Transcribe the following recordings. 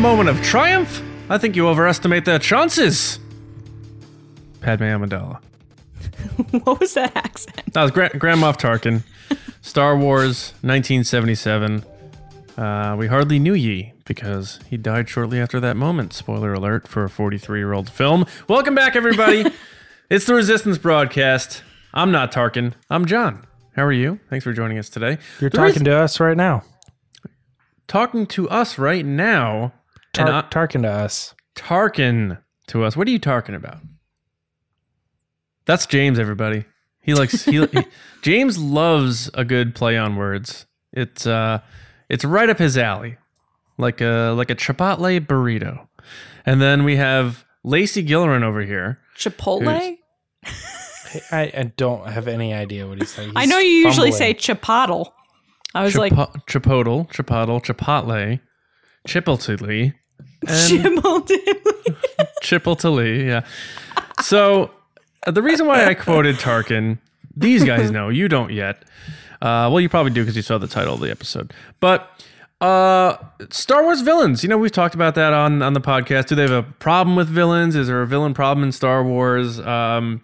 a moment of triumph? I think you overestimate their chances. Padme Amidala. what was that accent? That was Gra- Grand Moff Tarkin. Star Wars, 1977. Uh, we hardly knew ye because he died shortly after that moment. Spoiler alert for a 43 year old film. Welcome back, everybody. it's the Resistance broadcast. I'm not Tarkin. I'm John. How are you? Thanks for joining us today. You're The talking reason- to us right now. talking to us right now. Tar- and I- talking to us. Tarkin to us. What are you talking about? That's James, everybody. He likes he, he- James loves a good play on words. It's uh it's right up his alley. Like a like a chipotle burrito. And then we have Lacey Gillerin over here. Chipotle? I, I don't have any idea what he's saying. I know you usually say chipotle. I was like, chipotle, chipotle, chipotle, chipotle, and Chipotle. Chipotle, yeah. So uh, the reason why I quoted Tarkin, these guys know, you don't yet. Uh, well, you probably do because you saw the title of the episode. But uh, Star Wars villains, you know, we've talked about that on on the podcast. Do they have a problem with villains? Is there a villain problem in Star Wars? Um,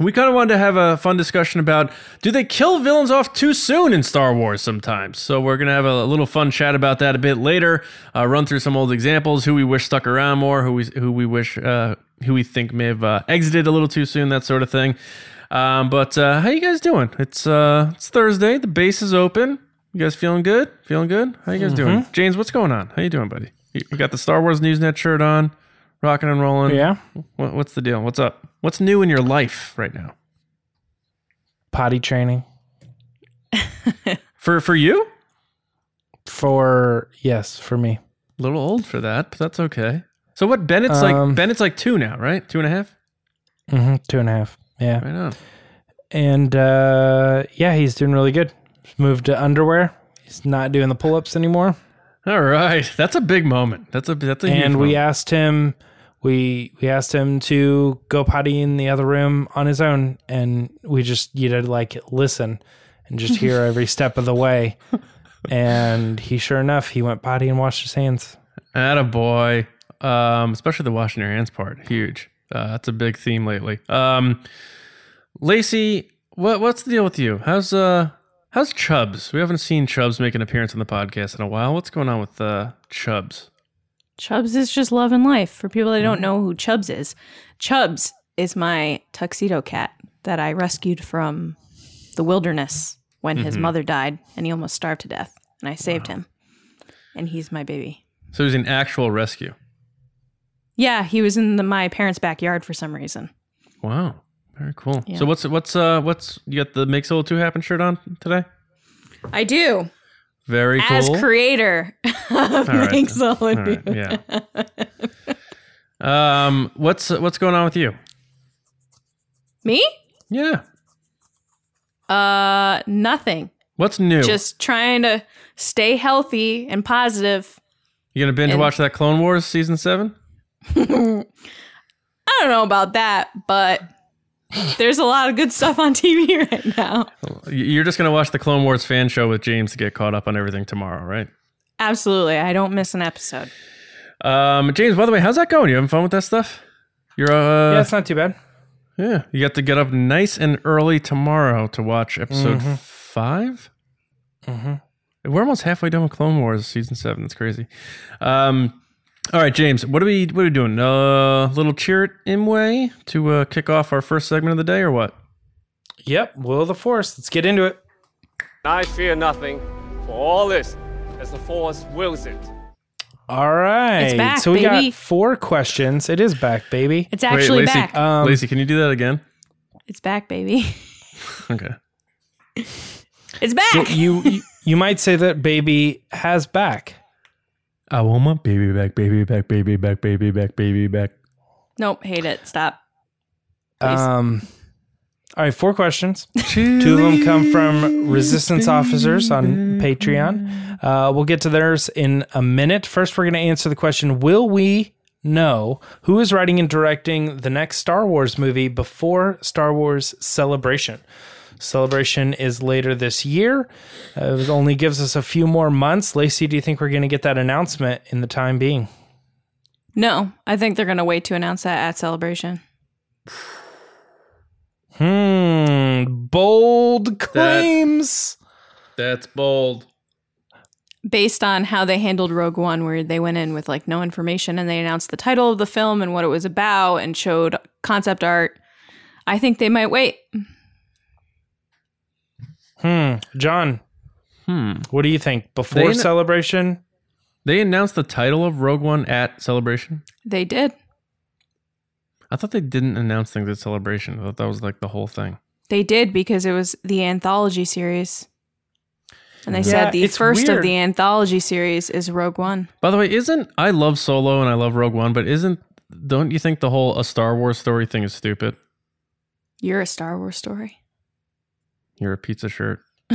we kind of wanted to have a fun discussion about do they kill villains off too soon in Star Wars sometimes? So we're gonna have a, little fun chat about that a bit later. Uh, run through some old examples, who we wish stuck around more, who we who we wish uh, who we think may have uh, exited a little too soon, that sort of thing. Um, but uh, how you guys doing? It's uh, it's Thursday. The base is open. You guys feeling good? Feeling good? How you guys doing? James, what's going on? How you doing, buddy? You got the Star Wars Newsnet shirt on, rocking and rolling. Yeah. What, what's the deal? What's up? What's new in your life right now? Potty training For for you? for yes for me. A little old for that, but that's okay. So what? Bennett's Um, like Bennett's like two now, right? Two and a half. hmm Two and a half. Yeah. Right on. And uh, yeah, he's doing really good. He's moved to underwear. He's not doing the pull ups anymore. All right, that's a big moment. That's a that's a huge and we moment. asked him we we asked him to go potty in the other room on his own and we just you know like listen and just hear every step of the way and he sure enough he went potty and washed his hands Atta boy. Um, especially the washing your hands part. Huge. Uh, that's a big theme lately. Um, Lacey, what what's the deal with you? How's uh how's Chubbs? We haven't seen Chubs make an appearance on the podcast in a while. What's going on with uh Chubbs? Chubbs is just love and life. For people that don't know who Chubbs is, Chubbs is my tuxedo cat that I rescued from the wilderness when his mother died and he almost starved to death. And I saved him. And he's my baby. So he's an actual rescue. Yeah, he was in the, my parents' backyard for some reason. Wow. Very cool. Yeah. So what's what's uh what's you got the Make Solo 2 happen shirt on today? I do. Very cool. As creator of right. Make Solo All right, yeah. um what's what's going on with you? Me? Yeah. Uh, nothing. What's new? Just trying to stay healthy and positive. you gonna binge and- watch that Clone Wars season seven? I don't know about that, but there's a lot of good stuff on TV right now. You're just gonna watch the Clone Wars fan show with James to get caught up on everything tomorrow, right? Absolutely. I don't miss an episode. Um, James, by the way, how's that going? You having fun with that stuff? You're uh, yeah it's not too bad yeah. You got to get up nice and early tomorrow to watch episode Mm-hmm. 5 Mhm. We're almost halfway done with Clone Wars season seven. That's crazy. Um, all right, James, what are we what are we doing? A uh, little cheer it in way to uh, kick off our first segment of the day, or what? yep will of the force let's get into it I fear nothing, for all this, as the Force wills it. all right It's back, so we baby. got four questions it is back baby It's actually Wait, Lacey, back. Um, Lacey, can you do that again? it's back, baby. Okay. It's back. you you- you might say that baby has back I want my baby back, baby back, baby back, baby back, baby back. nope, hate it. Stop. Please. um all right four questions Two of them come from resistance officers on Patreon. Uh, we'll get to theirs in a minute. First, we're going to answer the question Will we know who is writing and directing the next Star Wars movie before Star Wars Celebration? Celebration is later this year. Uh, it only gives us a few more months. Lacey, do you think we're going to get that announcement in the time being? No, I think they're going to wait to announce that at Celebration. Hmm. Bold claims. That's bold. Based on how they handled Rogue One, where they went in with like no information and they announced the title of the film and what it was about and showed concept art, I think they might wait. Hmm. John, Hmm. what do you think? Before They- celebration? They announced the title of Rogue One at Celebration. They did. I thought they didn't announce things at Celebration. I thought that was like the whole thing. They did because it was the anthology series. And they Yeah, said the it's first weird. of the anthology series is Rogue One. By the way, isn't I love Solo and I love Rogue One, but isn't don't you think the whole a Star Wars story thing is stupid? You're a Star Wars story. You're a pizza shirt.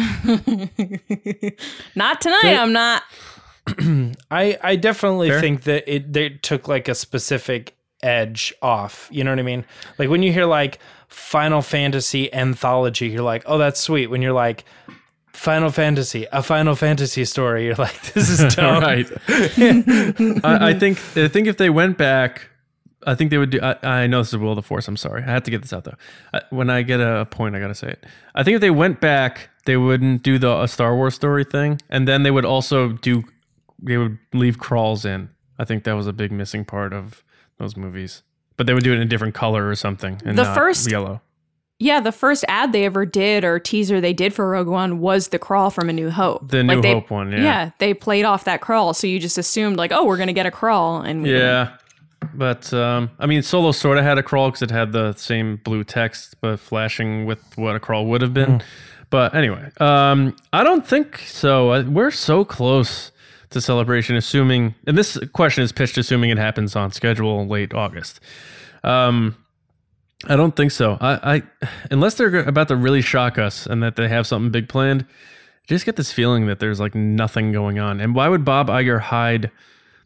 not tonight, They- I'm not. I I definitely Fair. think that it they took like a specific edge off. You know what I mean? Like when you hear like Final Fantasy anthology, you're like, "Oh, that's sweet." When you're like Final Fantasy, a Final Fantasy story, you're like, "This is dumb." right. I, I think I think if they went back, I think they would do. I, I know this is Will of the Force. I'm sorry. I had to get this out though. I, when I get a point, I gotta say it. I think if they went back, they wouldn't do the a Star Wars story thing, and then they would also do. They would leave crawls in. I think that was a big missing part of those movies. But they would do it in a different color or something. And The first- yellow. Yeah, the first ad they ever did or teaser they did for Rogue One was the crawl from A New Hope. The New they, Hope one, yeah. they played off that crawl, so you just assumed like, oh, we're gonna get a crawl, and. Yeah. But um, I mean, Solo sort of had a crawl because it had the same blue text, but flashing with what a crawl would have been. But anyway, um, I don't think so. We're so close to celebration, assuming, and this question is pitched assuming it happens on schedule late August. Um, I don't think so. I, I unless they're about to really shock us and that they have something big planned. I just get this feeling that there's like nothing going on. And why would Bob Iger hide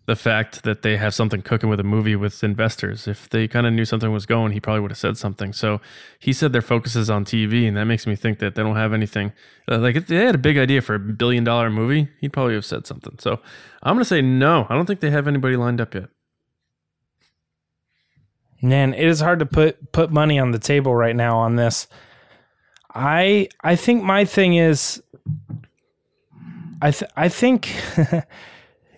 the fact that they have something cooking with a movie with investors? If they kind of knew something was going, he probably would have said something. So he said their focus is on TV, and that makes me think that they don't have anything. uh, Like if they had a big idea for a billion dollar movie, he'd probably have said something. So I'm gonna say no. I don't think they have anybody lined up yet. Man, it is hard to put put money on the table right now on this. I I think my thing is I th- I think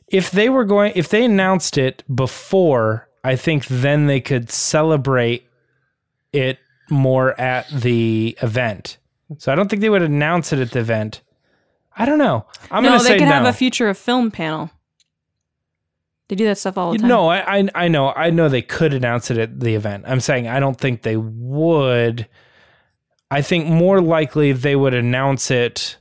if they were going if they announced it before, I think then they could celebrate it more at the event. So I don't think they would announce it at the event. I don't know. I'm no, gonna they say could no. have a future of film panel. They do that stuff all the time. No, I, I I know I know they could announce it at the event. I'm saying I don't think they would. I think more likely they would announce it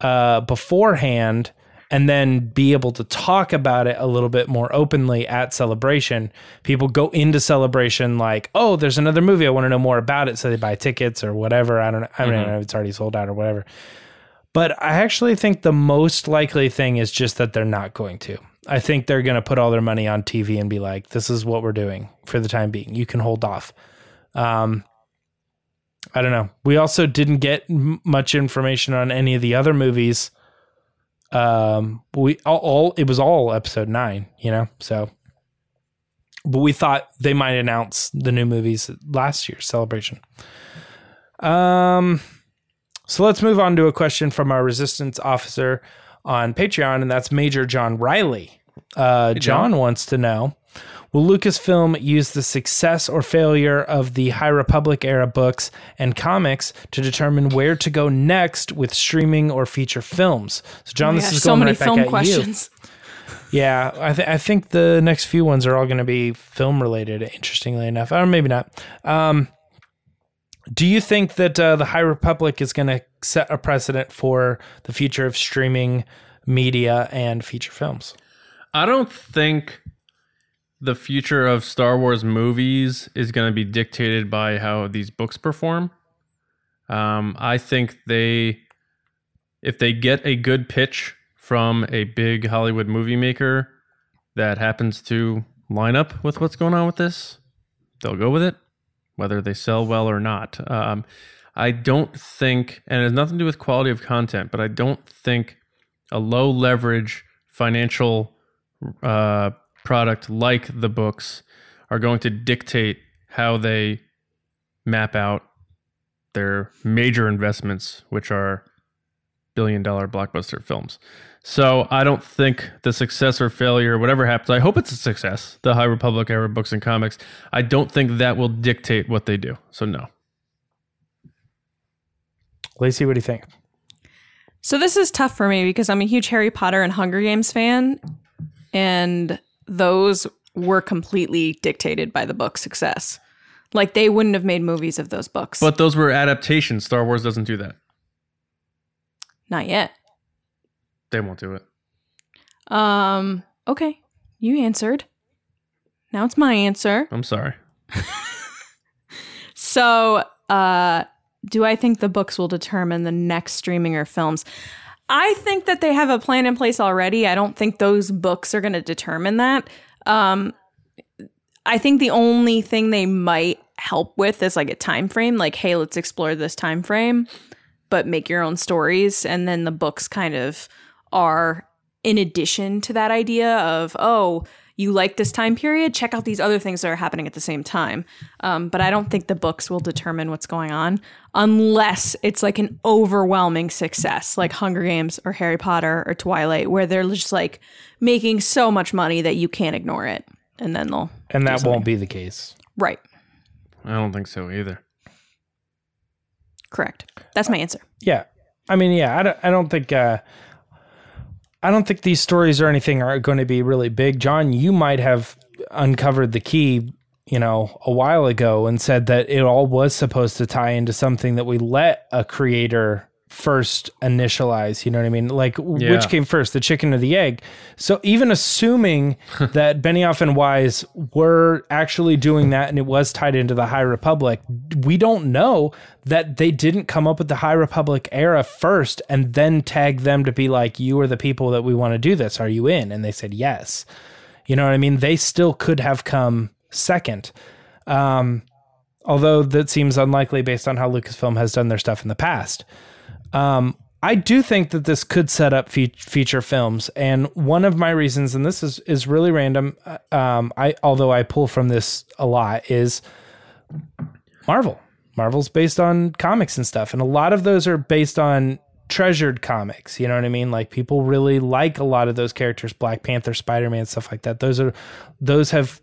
uh, beforehand and then be able to talk about it a little bit more openly at celebration. People go into celebration like, oh, there's another movie. I want to know more about it, so they buy tickets or whatever. I don't know. I don't know if it's already sold out or whatever. But I actually think the most likely thing is just that they're not going to. I think they're going to put all their money on TV and be like, this is what we're doing for the time being. You can hold off. Um, I don't know. We also didn't get m- much information on any of the other movies. Um, we all, all it was all episode nine, you know. So, but we thought they might announce the new movies last year's celebration. Um, so let's move on to a question from our resistance officer on Patreon, and that's Major John Riley. Uh, John wants to know Will Lucasfilm use the success or failure of the High Republic era books and comics to determine where to go next with streaming or feature films? So, John, Oh my this gosh, is so going many right back at questions. you. Yeah, I, th- I think the next few ones are all going to be film related. Interestingly enough, or maybe not. Um, do you think that uh, the High Republic is going to set a precedent for the future of streaming media and feature films? I don't think the future of Star Wars movies is going to be dictated by how these books perform. Um, I think they, if they get a good pitch from a big Hollywood movie maker that happens to line up with what's going on with this, they'll go with it, whether they sell well or not. Um, I don't think, and it has nothing to do with quality of content, but I don't think a low leverage financial uh, product like the books are going to dictate how they map out their major investments, which are billion dollar blockbuster films. So I don't think the success or failure, whatever happens, I hope it's a success. The High Republic era books and comics. I don't think that will dictate what they do. So no. Lacey, what do you think? So this is tough for me because I'm a huge Harry Potter and Hunger Games fan, and those were completely dictated by the book success. Like they wouldn't have made movies of those books. But those were adaptations. Star Wars doesn't do that. Not yet. They won't do it. Um, okay. You answered. Now it's my answer. I'm sorry. So, uh, do I think the books will determine the next streaming or films? I think that they have a plan in place already. I don't think those books are going to determine that. Um, I think the only thing they might help with is like a time frame, like, hey, let's explore this time frame, but make your own stories. And then the books kind of are in addition to that idea of, oh, you like this time period, check out these other things that are happening at the same time. Um, but I don't think the books will determine what's going on unless it's like an overwhelming success, like Hunger Games or Harry Potter or Twilight, where they're just like making so much money that you can't ignore it. And then they'll. And that won't be the case. Right. I don't think so either. Correct. That's my answer. Yeah. I mean, yeah, I don't, I don't think uh I don't think these stories or anything are going to be really big. John, you might have uncovered the key, you know, a while ago and said that it all was supposed to tie into something that we let a creator first initialize, you know what I mean? Like Yeah. which came first, the chicken or the egg? So even assuming that Benioff and Weiss were actually doing that and it was tied into the High Republic, we don't know that they didn't come up with the High Republic era first and then tag them to be like, you are the people that we want to do this. Are you in? And they said yes. You know what I mean? They still could have come second. Um, although that seems unlikely based on how Lucasfilm has done their stuff in the past. Um, I do think that this could set up fe- feature films, and one of my reasons, and this is is really random. uh, Um, I although I pull from this a lot is Marvel. Marvel's based on comics and stuff, and a lot of those are based on treasured comics. You know what I mean? Like people really like a lot of those characters, Black Panther, Spider Man, stuff like that. Those are those have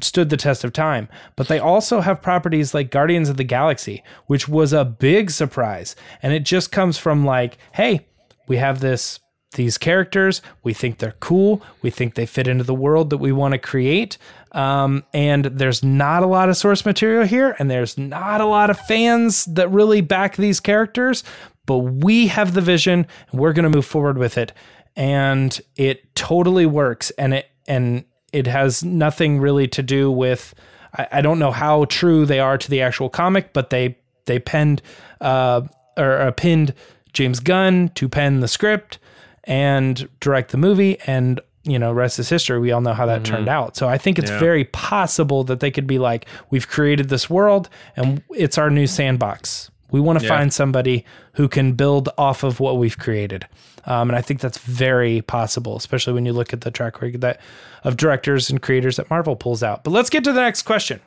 stood the test of time. But they also have properties like Guardians of the Galaxy, which was a big surprise. And it just comes from like, hey, we have this these characters. We think they're cool. We think they fit into the world that we want to create. Um, and there's not a lot of source material here, and there's not a lot of fans that really back these characters. But we have the vision, and we're going to move forward with it. And it totally works. And it and it has nothing really to do with. I, I don't know how true they are to the actual comic, but they they penned uh, or uh, pinned James Gunn to pen the script and direct the movie and you know rest is history we all know how that turned out so i think it's Yeah. very possible that they could be like we've created this world and it's our new sandbox we want to Yeah. find somebody who can build off of what we've created um, and i think that's very possible especially when you look at the track record that of directors and creators that marvel pulls out but let's get to the next question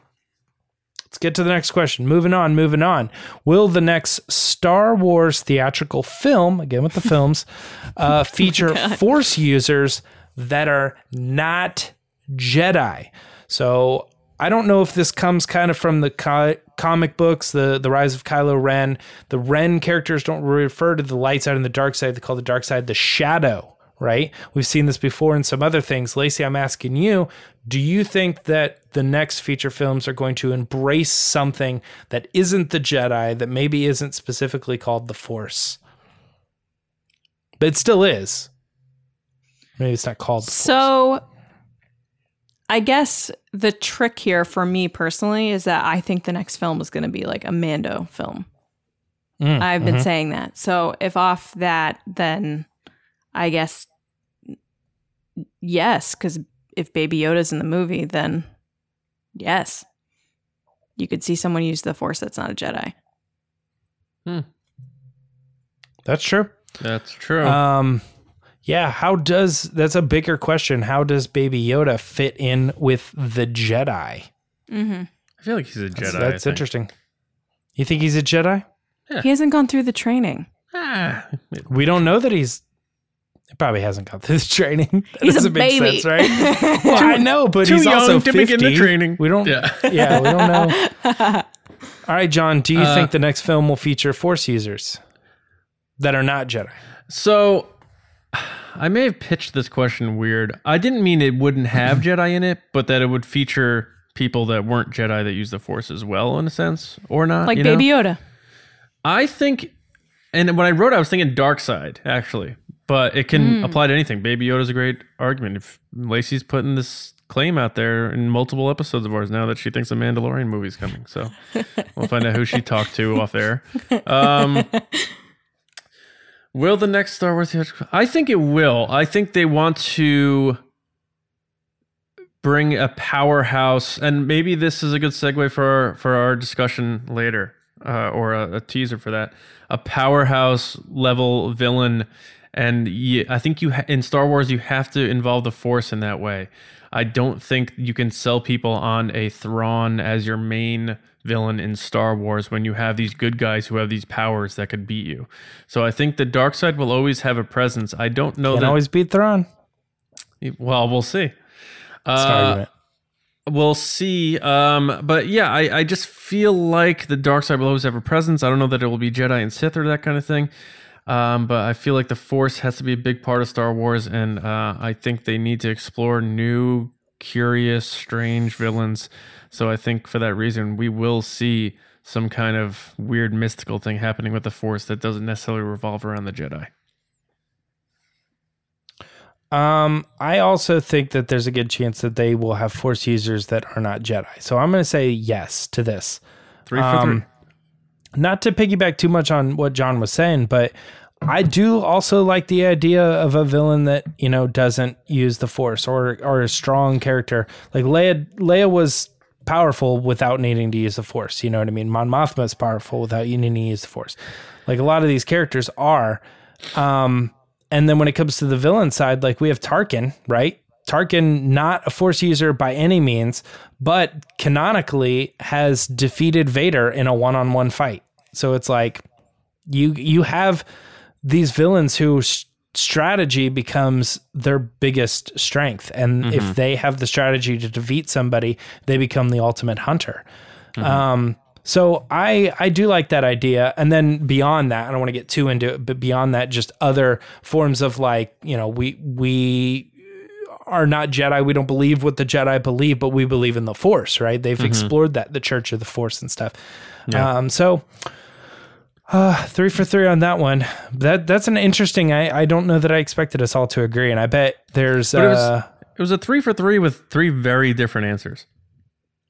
Let's get to the next question. Moving on, moving on. Will the next Star Wars theatrical film, again with the films, uh, feature Force users that are not Jedi? So I don't know if this comes kind of from the co- comic books, the the Rise of Kylo Ren. The Ren characters don't refer to the light side and the dark side. They call the dark side the shadow. Right? We've seen this before in some other things. Lacey, I'm asking you, do you think that the next feature films are going to embrace something that isn't the Jedi, that maybe isn't specifically called the Force? But it still is. Maybe it's not called the Force. So I guess the trick here for me personally is that I think the next film is going to be like a Mando film. Mm, I've been mhm. saying that. So if off that, then I guess yes, because if Baby Yoda's in the movie, then yes, you could see someone use the Force that's not a Jedi. Hmm. That's true. That's true. Um, yeah. How does that's a bigger question? How does Baby Yoda fit in with the Jedi? I feel like he's a Jedi. That's, I that's interesting. You think he's a Jedi? He hasn't gone through the training. Ah, We don't know that he's. He probably hasn't got the training. That He's a doesn't make baby. sense, right? well, I know, but too he's also young to 50. begin the training. We don't. Yeah. Yeah, we don't know. All right, John. Do you Uh, think the next film will feature Force users that are not Jedi? So I may have pitched this question weird. I didn't mean it wouldn't have Jedi in it, but that it would feature people that weren't Jedi that use the Force as well, in a sense, or not. Like you know? Baby Yoda. I think, and when I wrote, it, I was thinking dark side actually, but it can apply to anything. Baby Yoda's a great argument. If Lacey's putting this claim out there in multiple episodes of ours now that she thinks a Mandalorian movie's coming, so we'll find out who she talked to off there. Um, will the next Star Wars? I think it will. I think they want to bring a powerhouse, and maybe this is a good segue for our, for our discussion later, uh, or a, a teaser for that. A powerhouse level villain, and you, I think you ha- in Star Wars you have to involve the Force in that way. I don't think you can sell people on a Thrawn as your main villain in Star Wars when you have these good guys who have these powers that could beat you. So I think the dark side will always have a presence. I don't know Can that. always beat Thrawn. well, we'll see. Uh. We'll see. Um, but yeah, I, I just feel like the dark side will always have a presence. I don't know that it will be Jedi and Sith or that kind of thing. Um, but I feel like the Force has to be a big part of Star Wars, and uh, I think they need to explore new, curious, strange villains. So I think for that reason, we will see some kind of weird mystical thing happening with the Force that doesn't necessarily revolve around the Jedi. Um, I also think that there's a good chance that they will have Force users that are not Jedi. So I'm going to say yes to this. Three for Um, three. Not to piggyback too much on what John was saying, but I do also like the idea of a villain that you know doesn't use the Force or or a strong character like Leia. Leia was powerful without needing to use the Force. You know what I mean? Mon Mothma is powerful without needing to use the Force. Like a lot of these characters are. Um, and then when it comes to the villain side, like we have Tarkin, right? Tarkin, not a Force user by any means, but canonically has defeated Vader in a one-on-one fight. So it's like you you have these villains whose strategy becomes their biggest strength, and if they have the strategy to defeat somebody, they become the ultimate hunter. Um, so I I do like that idea, and then beyond that, I don't want to get too into it, but beyond that, just other forms of like you know we we are not Jedi. We don't believe what the Jedi believe, but we believe in the Force, right? They've explored that, the Church of the Force and stuff. Um, so uh, three for three on that one. That that's an interesting. I I don't know that I expected us all to agree, and I bet there's But it was- uh It was a three for three with three very different answers.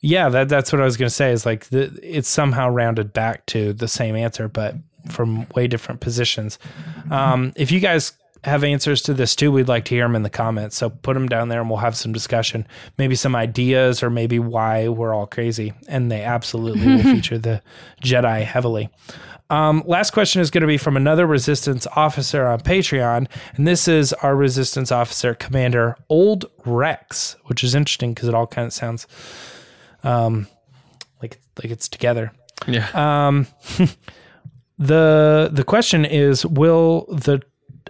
yeah that that's what I was gonna say is like the, it's somehow rounded back to the same answer, but from way different positions. Um, if you guys have answers to this too, we'd like to hear them in the comments. So put them down there, and we'll have some discussion. Maybe some ideas, or maybe why we're all crazy. And they absolutely will feature the Jedi heavily. Um, last question is going to be from another Resistance officer on Patreon, and this is our Resistance officer, Commander Old Rex, which is interesting because it all kind of sounds um, like like it's together. Yeah. Um, the the question is: Will the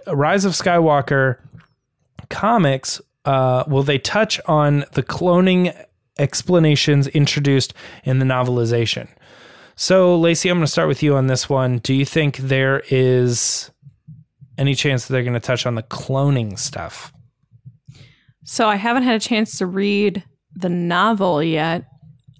Rise of Skywalker comics uh, will they touch on the cloning explanations introduced in the novelization? So, Lacey, I'm going to start with you on this one. Do you think there is any chance that they're going to touch on the cloning stuff? So I haven't had a chance to read the novel yet.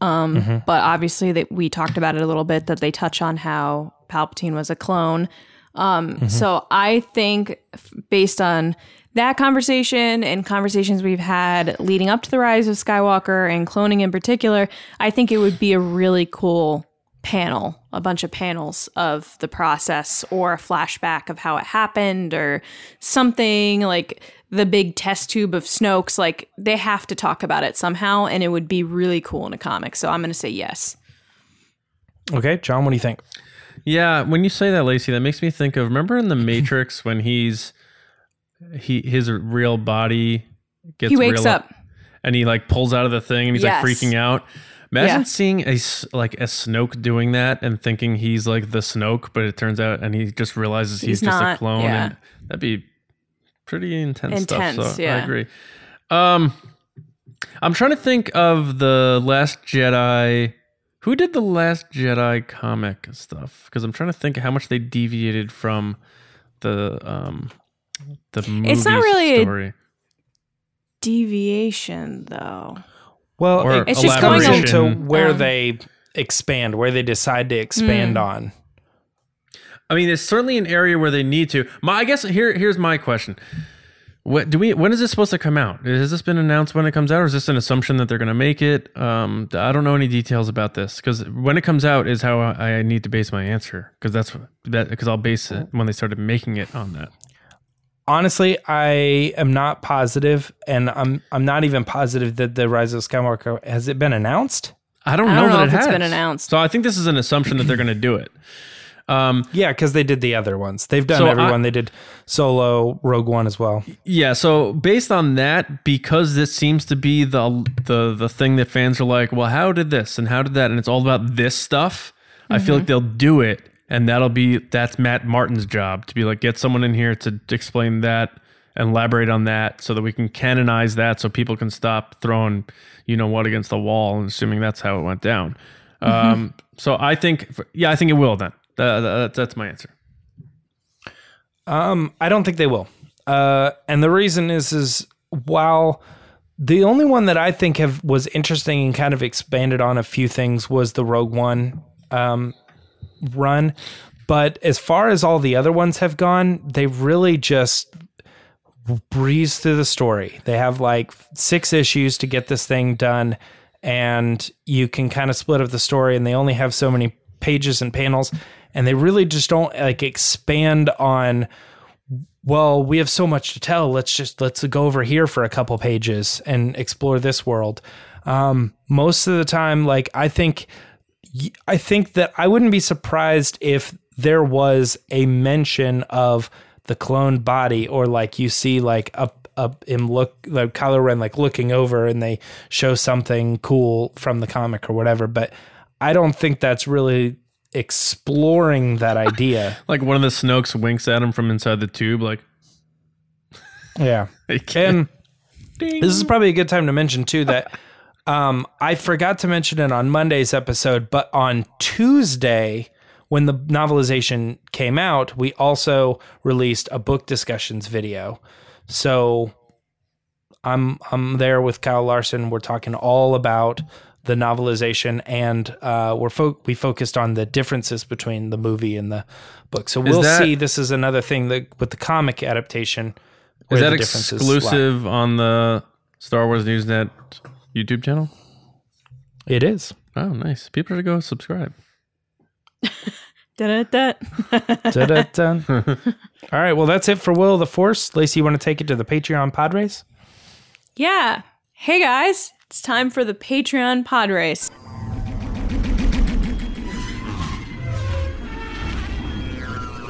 Um, but obviously that we talked about it a little bit that they touch on how Palpatine was a clone. Um, so I think f- based on that conversation and conversations we've had leading up to the rise of Skywalker and cloning in particular, I think it would be a really cool panel, a bunch of panels of the process or a flashback of how it happened or something like the big test tube of Snoke's. Like they have to talk about it somehow, and it would be really cool in a comic. So I'm going to say yes. Okay, John, what do you think? Yeah, when you say that, Lacey, that makes me think of remember in the Matrix when he's he his real body gets He wakes real up. and he like pulls out of the thing and he's Yes. like freaking out. Imagine Yeah. seeing a like a Snoke doing that and thinking he's like the Snoke, but it turns out and he just realizes he's, He's just a clone. yeah. And that'd be pretty intense, stuff. Intense, So I agree. Um, I'm trying to think of the Last Jedi. Who did the Last Jedi comic stuff? Because I'm trying to think how much they deviated from the um the movie It's not really a- story. Deviation, though. Well, Or It's just going comes elaboration. into where Um, they expand, where they decide to expand Hmm. on. I mean, it's certainly an area where they need to. My, I guess here, here's my question: What do we? When is this supposed to come out? Has this been announced when it comes out, or is this an assumption that they're going to make it? Um, I don't know any details about this because when it comes out is how I I need to base my answer because that's what- that because I'll base it when they started making it on that. Honestly, I am not positive, and I'm I'm not even positive that the Rise of Skywalker has it been announced. I don't I know don't that know it if it's has. been announced. So I think this is an assumption that they're going to do it. Um, Yeah, because they did the other ones. They've done So I- everyone. they did Solo, Rogue One as well. Yeah, so based on that, because this seems to be the the the thing that fans are like, well, how did this and how did that, and it's all about this stuff. I feel like they'll do it, and that'll be that's Matt Martin's job to be like get someone in here to explain that and elaborate on that, so that we can canonize that, so people can stop throwing you know what against the wall and assuming that's how it went down. Um, so I think, yeah, I think it will. Then that- that's my answer. Um, I don't think they will. Uh, and the reason is, is while the only one that I think have was interesting and kind of expanded on a few things was the Rogue One um, run, but as far as all the other ones have gone, they really just breeze through the story. They have like six issues to get this thing done, and you can kind of split up the story, and they only have so many pages and panels, and they really just don't like expand on. Well, we have so much to tell. Let's just let's go over here for a couple pages and explore this world. Um, most of the time, like I think, I think that I wouldn't be surprised if there was a mention of the cloned body, or like you see like up up him look like Kylo Ren like looking over, and they show something cool from the comic or whatever. But I don't think that's really exploring that idea. Like one of the Snokes winks at him from inside the tube, like. yeah. And this is probably a good time to mention too that um, I forgot to mention it on Monday's episode, but on Tuesday when the novelization came out, we also released a book discussions video. So I'm I'm there with Kyle Larson. We're talking all about the novelization, and uh, we're fo- we focused on the differences between the movie and the book. So we'll that- see. This is another thing that with the comic adaptation. Is that differences lie. exclusive on the Star Wars Newsnet YouTube channel? It is. Oh, nice. People should go subscribe. Da-da-da. Da-da-dun. All right. Well, that's it for Will of the Force. Lacey, you want to take it to the Patreon pod race? Yeah. Hey guys, it's time for the Patreon pod race.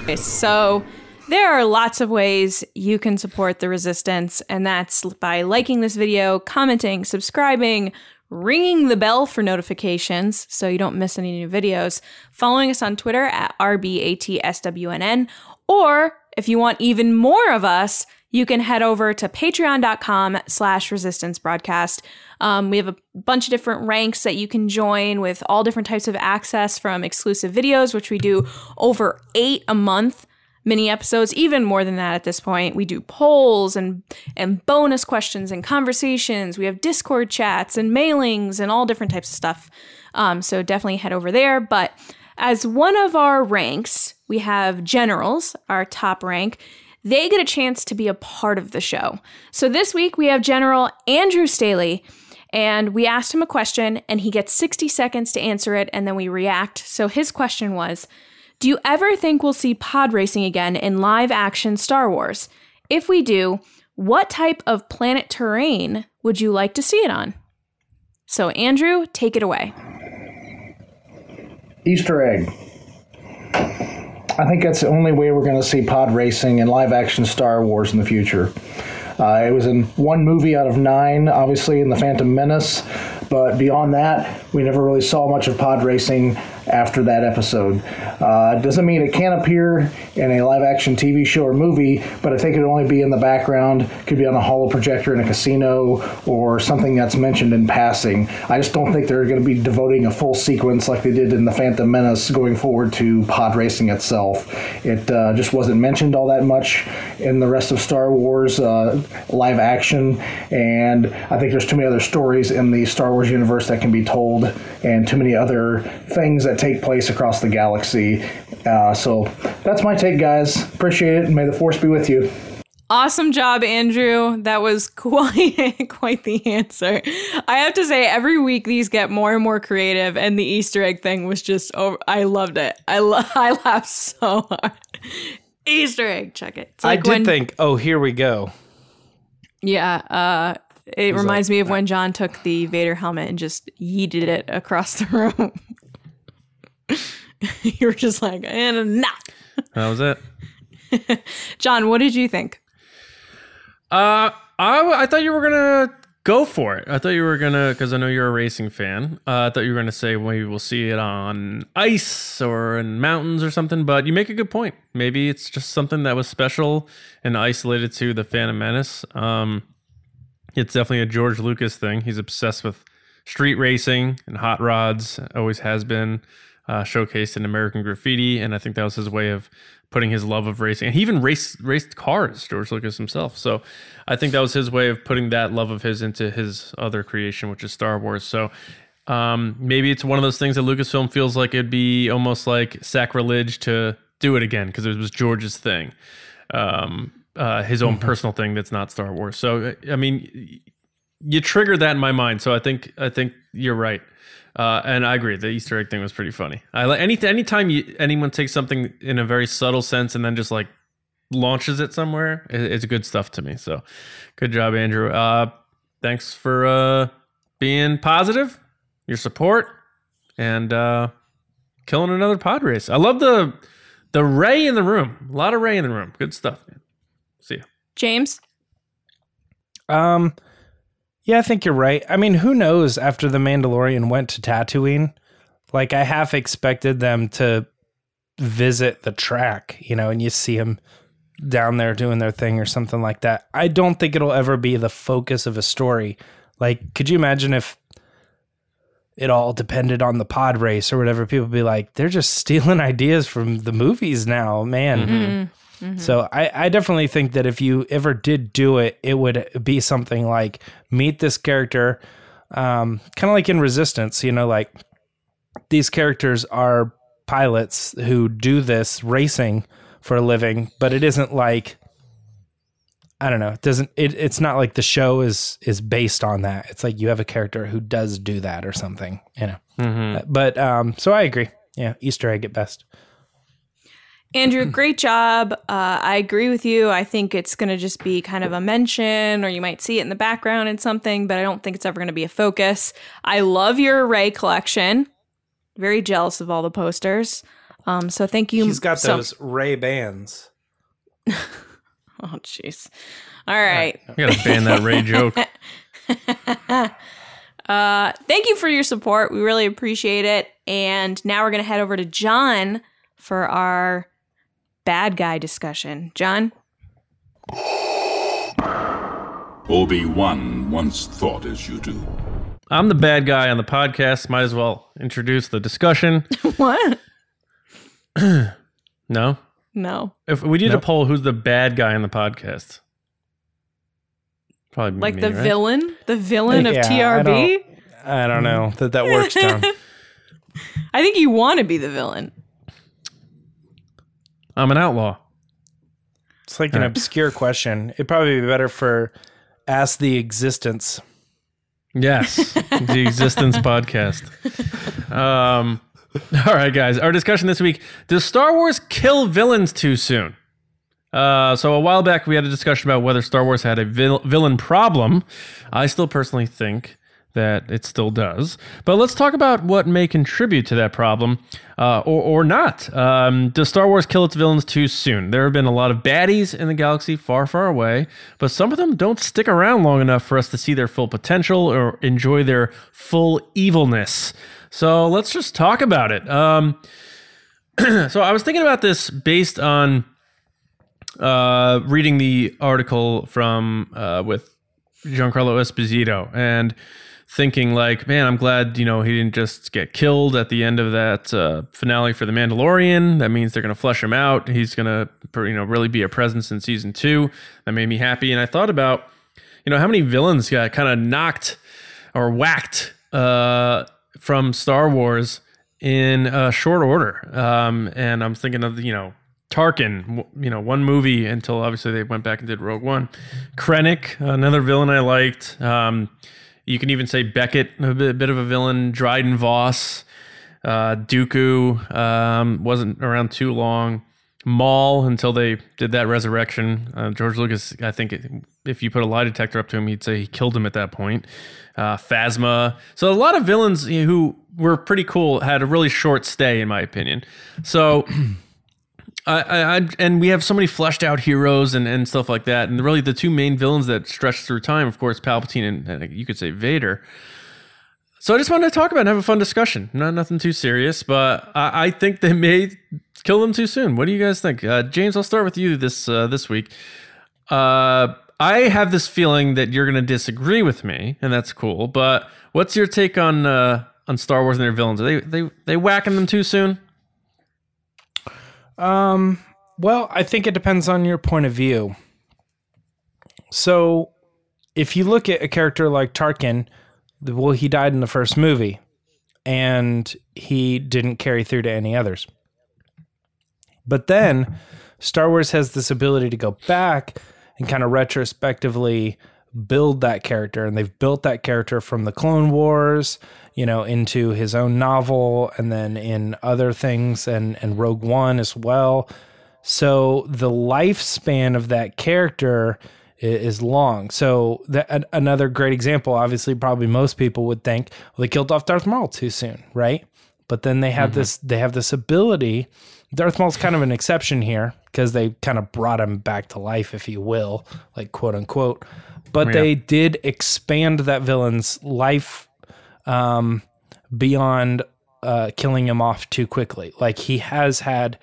Okay, So, there are lots of ways you can support the resistance, and that's by liking this video, commenting, subscribing, ringing the bell for notifications so you don't miss any new videos, following us on Twitter at RBATSWNN, or if you want even more of us, you can head over to patreon.com slash resistance broadcast. Um, we have a bunch of different ranks that you can join with all different types of access from exclusive videos, which we do over eight a month mini episodes, even more than that at this point. We do polls and and bonus questions and conversations. We have Discord chats and mailings and all different types of stuff. Um, so definitely head over there. But as one of our ranks, we have generals, our top rank. They get a chance to be a part of the show. So this week we have General Andrew Staley, and we asked him a question, and he gets 60 seconds to answer it, and then we react. So his question was Do you ever think we'll see pod racing again in live action Star Wars? If we do, what type of planet terrain would you like to see it on? So, Andrew, take it away. Easter egg. I think that's the only way we're going to see pod racing and live action Star Wars in the future. Uh, it was in one movie out of nine, obviously, in The Phantom Menace. But beyond that, we never really saw much of pod racing after that episode. Uh, doesn't mean it can't appear in a live action TV show or movie, but I think it'd only be in the background, could be on a holo projector in a casino or something that's mentioned in passing. I just don't think they're going to be devoting a full sequence like they did in The Phantom Menace going forward to pod racing itself. It uh, just wasn't mentioned all that much in the rest of Star Wars uh, live action, and I think there's too many other stories in the Star Wars universe that can be told, and too many other things that take place across the galaxy. Uh, so that's my take, guys. Appreciate it, and may the force be with you. Awesome job, Andrew. That was quite quite the answer. I have to say, every week these get more and more creative, and the Easter egg thing was just oh, I loved it. I lo- I laughed so hard. Easter egg, check it. It's I did when, think, oh, here we go. yeah. Uh, it reminds me of when John took the Vader helmet and just yeeted it across the room. you were just like, and nah. That was it. John, what did you think? Uh, I, I thought you were gonna go for it. I thought you were gonna because I know you're a racing fan. Uh, I thought you were gonna say maybe we'll see it on ice or in mountains or something. But you make a good point. Maybe it's just something that was special and isolated to the Phantom Menace. Um, it's definitely a George Lucas thing. He's obsessed with street racing and hot rods. Always has been uh, showcased in American Graffiti, and I think that was his way of putting his love of racing. And he even raced raced cars, George Lucas himself. So I think that was his way of putting that love of his into his other creation, which is Star Wars. So um, maybe it's one of those things that Lucasfilm feels like it'd be almost like sacrilege to do it again because it was George's thing, um, uh, his own personal thing that's not Star Wars. So I mean, you triggered that in my mind. So I think I think you're right. Uh, and I agree. The Easter egg thing was pretty funny. I like any anytime you, anyone takes something in a very subtle sense and then just like launches it somewhere, it, it's good stuff to me. So, good job, Andrew. Uh, thanks for uh, being positive, your support, and uh, killing another pod race. I love the the Ray in the room. A lot of Ray in the room. Good stuff, man. See ya. James? Um, yeah, I think you're right. I mean, who knows after the Mandalorian went to Tatooine? Like, I half expected them to visit the track, you know, and you see them down there doing their thing or something like that. I don't think it'll ever be the focus of a story. Like, could you imagine if it all depended on the pod race or whatever? People would be like, they're just stealing ideas from the movies now, man. Mm-hmm. Mm-hmm. So I, I definitely think that if you ever did do it, it would be something like meet this character, um, kind of like in Resistance, you know, like these characters are pilots who do this racing for a living, but it isn't like I don't know, it doesn't it, it's not like the show is is based on that. It's like you have a character who does do that or something, you know. Uh, But um so I agree. Yeah, Easter egg at best. Andrew, great job. Uh, I agree with you. I think it's going to just be kind of a mention, or you might see it in the background in something, but I don't think it's ever going to be a focus. I love your array collection. Very jealous of all the posters. Um, so thank you. He's got so- those Ray bands. Oh, jeez. All right. I gotta ban that Ray joke. Uh, thank you for your support. We really appreciate it. And now we're going to head over to John for our bad guy discussion. John? Obi-Wan once thought as you do. I'm the bad guy on the podcast. Might as well introduce the discussion. what? No, No. if we did a poll, who's the bad guy on the podcast? Probably Like me, the right? villain? The villain of Yeah, I TRB? don't- I don't know that that works, John. I think you want to be the villain. I'm an outlaw. It's like an obscure question. It'd probably be better for ask the existence. Yes, the Existence podcast. Um, all right, guys. Our discussion this week: Does Star Wars kill villains too soon? Uh, so a while back, we had a discussion about whether Star Wars had a vil- villain problem. I still personally think that it still does. But let's talk about what may contribute to that problem, uh, or, or not. Um, does Star Wars kill its villains too soon? There have been a lot of baddies in the galaxy far, far away, but some of them don't stick around long enough for us to see their full potential or enjoy their full evilness. So let's just talk about it. Um, so I was thinking about this based on uh, reading the article from uh, with Giancarlo Esposito and thinking like, man, I'm glad you know he didn't just get killed at the end of that uh, finale for The Mandalorian. That means they're to flush him out. He's to you know really be a presence in season two. That made me happy. And I thought about you know how many villains got kind of knocked or whacked uh, from Star Wars in uh, short order. Um, and I'm thinking of you know Tarkin, you know, one movie until obviously they went back and did Rogue One. Krennic, another villain I liked. Um, you can even say Beckett, a bit, a bit of a villain. Dryden Voss, uh, Dooku um, wasn't around too long. Maul until they did that resurrection. Uh, George Lucas, I think, if you put a lie detector up to him, he'd say he killed him at that point. Uh, Phasma. So a lot of villains who were pretty cool had a really short stay, in my opinion. So. I, I, and we have so many fleshed out heroes and, and stuff like that. And really, the two main villains that stretch through time, of course, Palpatine and, and you could say Vader. So I just wanted to talk about and have a fun discussion. Not nothing too serious, but I, I think they may kill them too soon. What do you guys think, uh, James? I'll start with you this uh, this week. Uh, I have this feeling that you're going to disagree with me, and that's cool. But what's your take on uh, on Star Wars and their villains? Are they they they whacking them too soon? Um, well, I think it depends on your point of view. So, if you look at a character like Tarkin, well, he died in the first movie and he didn't carry through to any others. But then Star Wars has this ability to go back and kind of retrospectively build that character and they've built that character from the Clone Wars, you know, into his own novel and then in other things and and Rogue One as well. So the lifespan of that character is long. So that an- another great example, obviously, probably most people would think, well, they killed off Darth Maul too soon, right? But then they have mm-hmm. this, they have this ability. Darth Maul's kind of an exception here because they kind of brought him back to life, if you will, like quote unquote. But they did expand that villain's life um, beyond uh, killing him off too quickly. Like he has had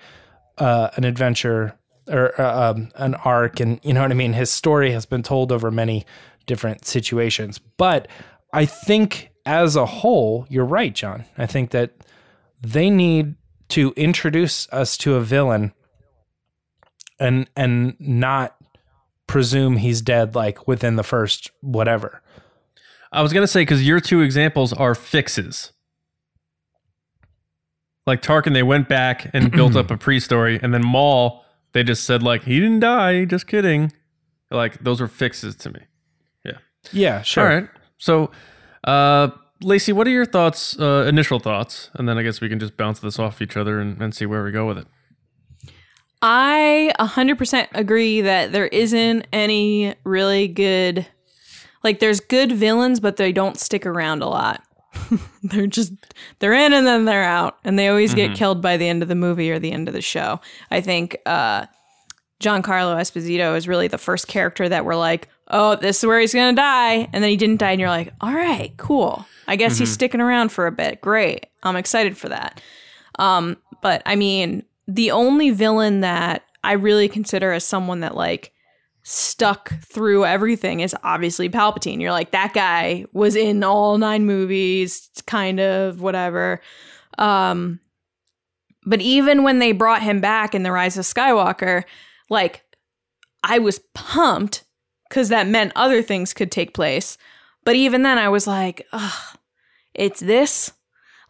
uh, an adventure or uh, um, an arc, and you know what I mean. His story has been told over many different situations, but I think as a whole, you're right, John. I think that they need to introduce us to a villain and and not presume he's dead like within the first whatever. I was gonna say because your two examples are fixes. Like Tarkin, they went back and built up a pre-story, and then Maul, they just said like he didn't die. Just kidding. Like those are fixes to me. Yeah. Yeah, sure. All right. So, uh, Lacey, what are your thoughts? Uh, initial thoughts, and then I guess we can just bounce this off each other and, and see where we go with it. I 100% agree that there isn't any really good like there's good villains but they don't stick around a lot. they're just they're in and then they're out and they always get killed by the end of the movie or the end of the show. I think uh Giancarlo Esposito is really the first character that we're like, "Oh, this is where he's going to die." And then he didn't die and you're like, "All right, cool. I guess he's sticking around for a bit. Great. I'm excited for that." Um, but I mean, the only villain that I really consider as someone that like stuck through everything is obviously Palpatine. You're like that guy was in all nine movies, kind of whatever. Um but even when they brought him back in The Rise of Skywalker, like I was pumped cuz that meant other things could take place. But even then I was like, ugh, it's this.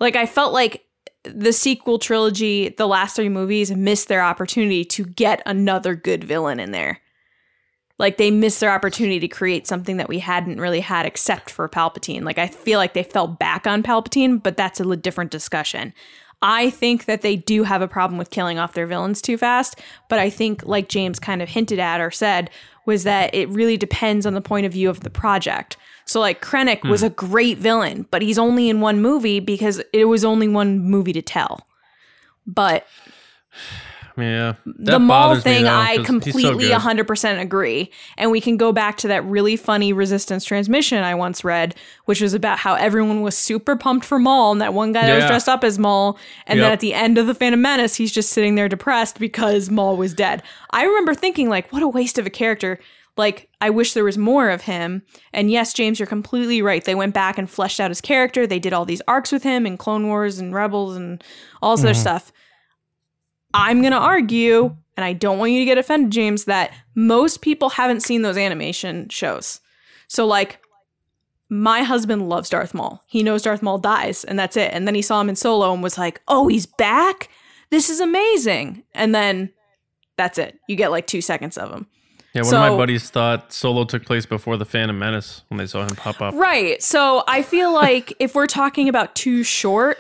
Like I felt like the sequel trilogy, the last three movies, missed their opportunity to get another good villain in there. Like they missed their opportunity to create something that we hadn't really had except for Palpatine. Like I feel like they fell back on Palpatine, but that's a different discussion. I think that they do have a problem with killing off their villains too fast, but I think like James kind of hinted at or said was that it really depends on the point of view of the project. So like Krennic was Hmm. a great villain, but he's only in one movie because it was only one movie to tell. But Yeah. the That Maul thing, though, I 'cause he's so completely good. 100% agree. And we can go back to that really funny resistance transmission I once read, which was about how everyone was super pumped for Maul and that one guy that was dressed up as Maul. And then at the end of The Phantom Menace, he's just sitting there depressed because Maul was dead. I remember thinking, like, what a waste of a character. Like, I wish there was more of him. And yes, James, you're completely right. They went back and fleshed out his character. They did all these arcs with him in Clone Wars and Rebels and all this other mm-hmm. stuff. I'm going to argue, and I don't want you to get offended, James, that most people haven't seen those animation shows. So, like, my husband loves Darth Maul. He knows Darth Maul dies, and that's it. And then he saw him in Solo and was like, oh, he's back? This is amazing. And then that's it. You get like two seconds of him. Yeah, one of my buddies thought Solo took place before the Phantom Menace when they saw him pop up. Right. So I feel like if we're talking about too short,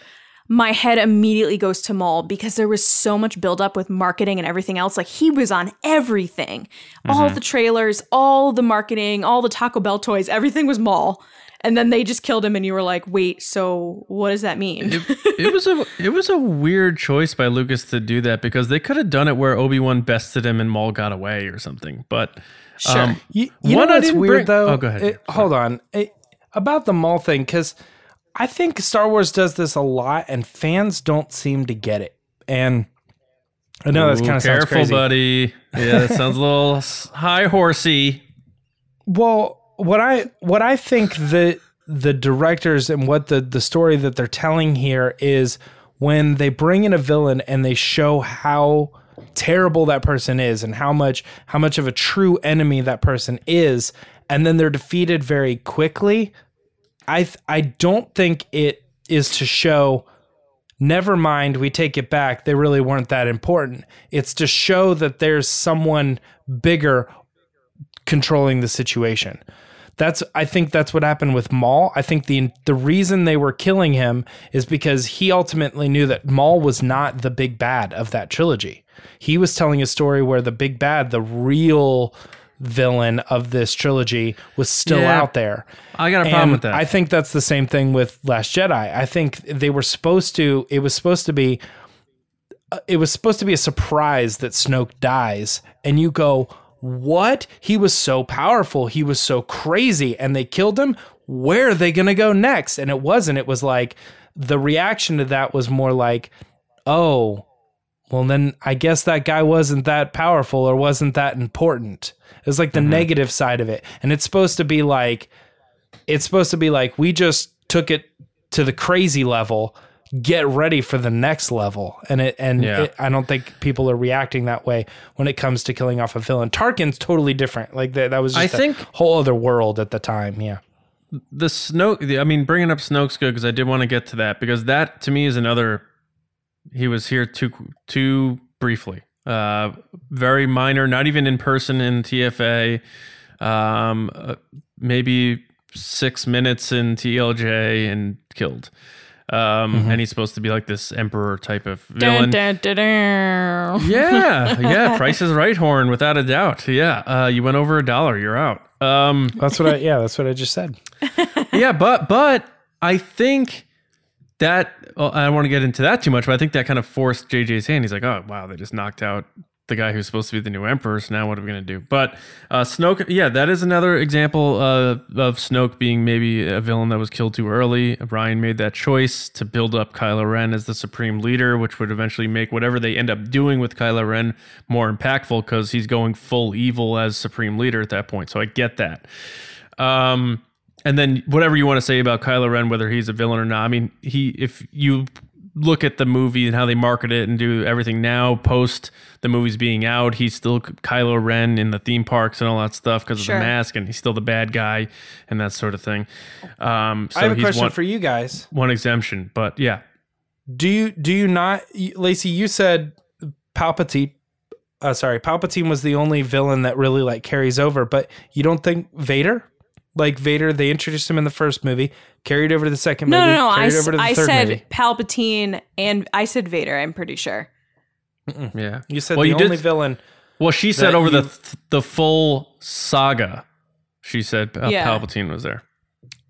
my head immediately goes to Maul because there was so much buildup with marketing and everything else. Like he was on everything, all the trailers, all the marketing, all the Taco Bell toys, everything was Maul. And then they just killed him, and you were like, "Wait, so what does that mean?" it was a it was a weird choice by Lucas to do that because they could have done it where Obi Wan bested him and Maul got away or something. But Sure. um, You, you One know what's weird bring- though? Oh, go ahead. It- hold on. It- about the Maul thing, because I think Star Wars does this a lot, and fans don't seem to get it. And I know that's kind of sounds careful, crazy. buddy. Yeah, that sounds a little high horsey. Well, what I what I think that the directors and what the the story that they're telling here is when they bring in a villain and they show how terrible that person is and how much how much of a true enemy that person is and then they're defeated very quickly i i don't think it is to show never mind we take it back they really weren't that important it's to show that there's someone bigger controlling the situation. That's I think that's what happened with Maul. I think the the reason they were killing him is because he ultimately knew that Maul was not the big bad of that trilogy. He was telling a story where the big bad, the real villain of this trilogy was still Yeah. out there. I got a problem with that. I think that's the same thing with Last Jedi. I think they were supposed to it was supposed to be uh, it was supposed to be a surprise that Snoke dies and you go what he was so powerful he was so crazy and they killed him where are they going to go next and it wasn't it was like the reaction to that was more like oh well then i guess that guy wasn't that powerful or wasn't that important it was like the mm-hmm. negative side of it and it's supposed to be like it's supposed to be like we just took it to the crazy level get ready for the next level and it and Yeah. it, i don't think people are reacting that way when it comes to killing off a villain tarkin's totally different like that, that was just I a think- whole other world at the time yeah the Snoke. the- I mean, bringing up Snoke's good because I did want to get to that because that to me is another. He was here too too briefly. Uh, very minor, not even in person in TFA. Um, uh, maybe six minutes in TLJ and killed. Um, and he's supposed to be like this emperor type of villain. Dun, dun, dun, dun. Yeah, yeah. Price is right, horn, without a doubt. Yeah, uh, you went over a dollar. You're out. Um, that's what i yeah that's what i just said yeah, but but I think that well, I don't want to get into that too much, but I think that kind of forced JJ's hand. He's like, oh wow, they just knocked out the guy who's supposed to be the new emperor. So now what are we gonna do? But uh, Snoke, yeah, that is another example uh, of Snoke being maybe a villain that was killed too early. Rian made that choice to build up Kylo Ren as the supreme leader, which would eventually make whatever they end up doing with Kylo Ren more impactful because he's going full evil as supreme leader at that point. So I get that. Um, and then whatever you want to say about Kylo Ren, whether he's a villain or not. I mean, he if you look at the movie and how they market it and do everything now post the movies being out, he's still Kylo Ren in the theme parks and all that stuff because of the mask, and he's still the bad guy and that sort of thing. Um, so i have a he's question one, for you guys one exemption, but yeah, do you do you not lacey you said palpatine uh, sorry palpatine was the only villain that really like carries over but you don't think vader like vader they introduced him in the first movie carried over to the second No, movie no, no. I, carried s- over to the I third said movie Palpatine and I said Vader, I'm pretty sure. yeah. you said well, the you only did, villain Well, she said that over the you- the full saga. She said uh, Yeah. Palpatine was there.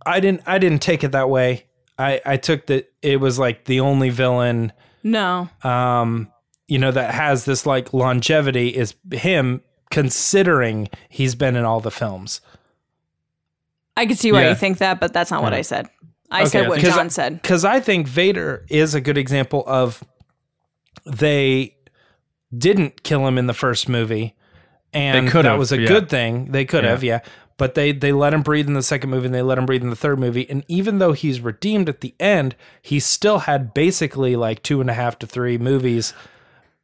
I didn't I didn't take it that way. I I took that it was like the only villain No. um you know that has this like longevity is him considering he's been in all the films. I could see why Yeah. you think that, but that's not what I said. I said what what 'cause- John said. Cuz I think Vader is a good example of they didn't kill him in the first movie and They that have, was a yeah. good thing. They could Yeah. have, yeah. But they they let him breathe in the second movie and they let him breathe in the third movie. And even though he's redeemed at the end, he still had basically like two and a half to three movies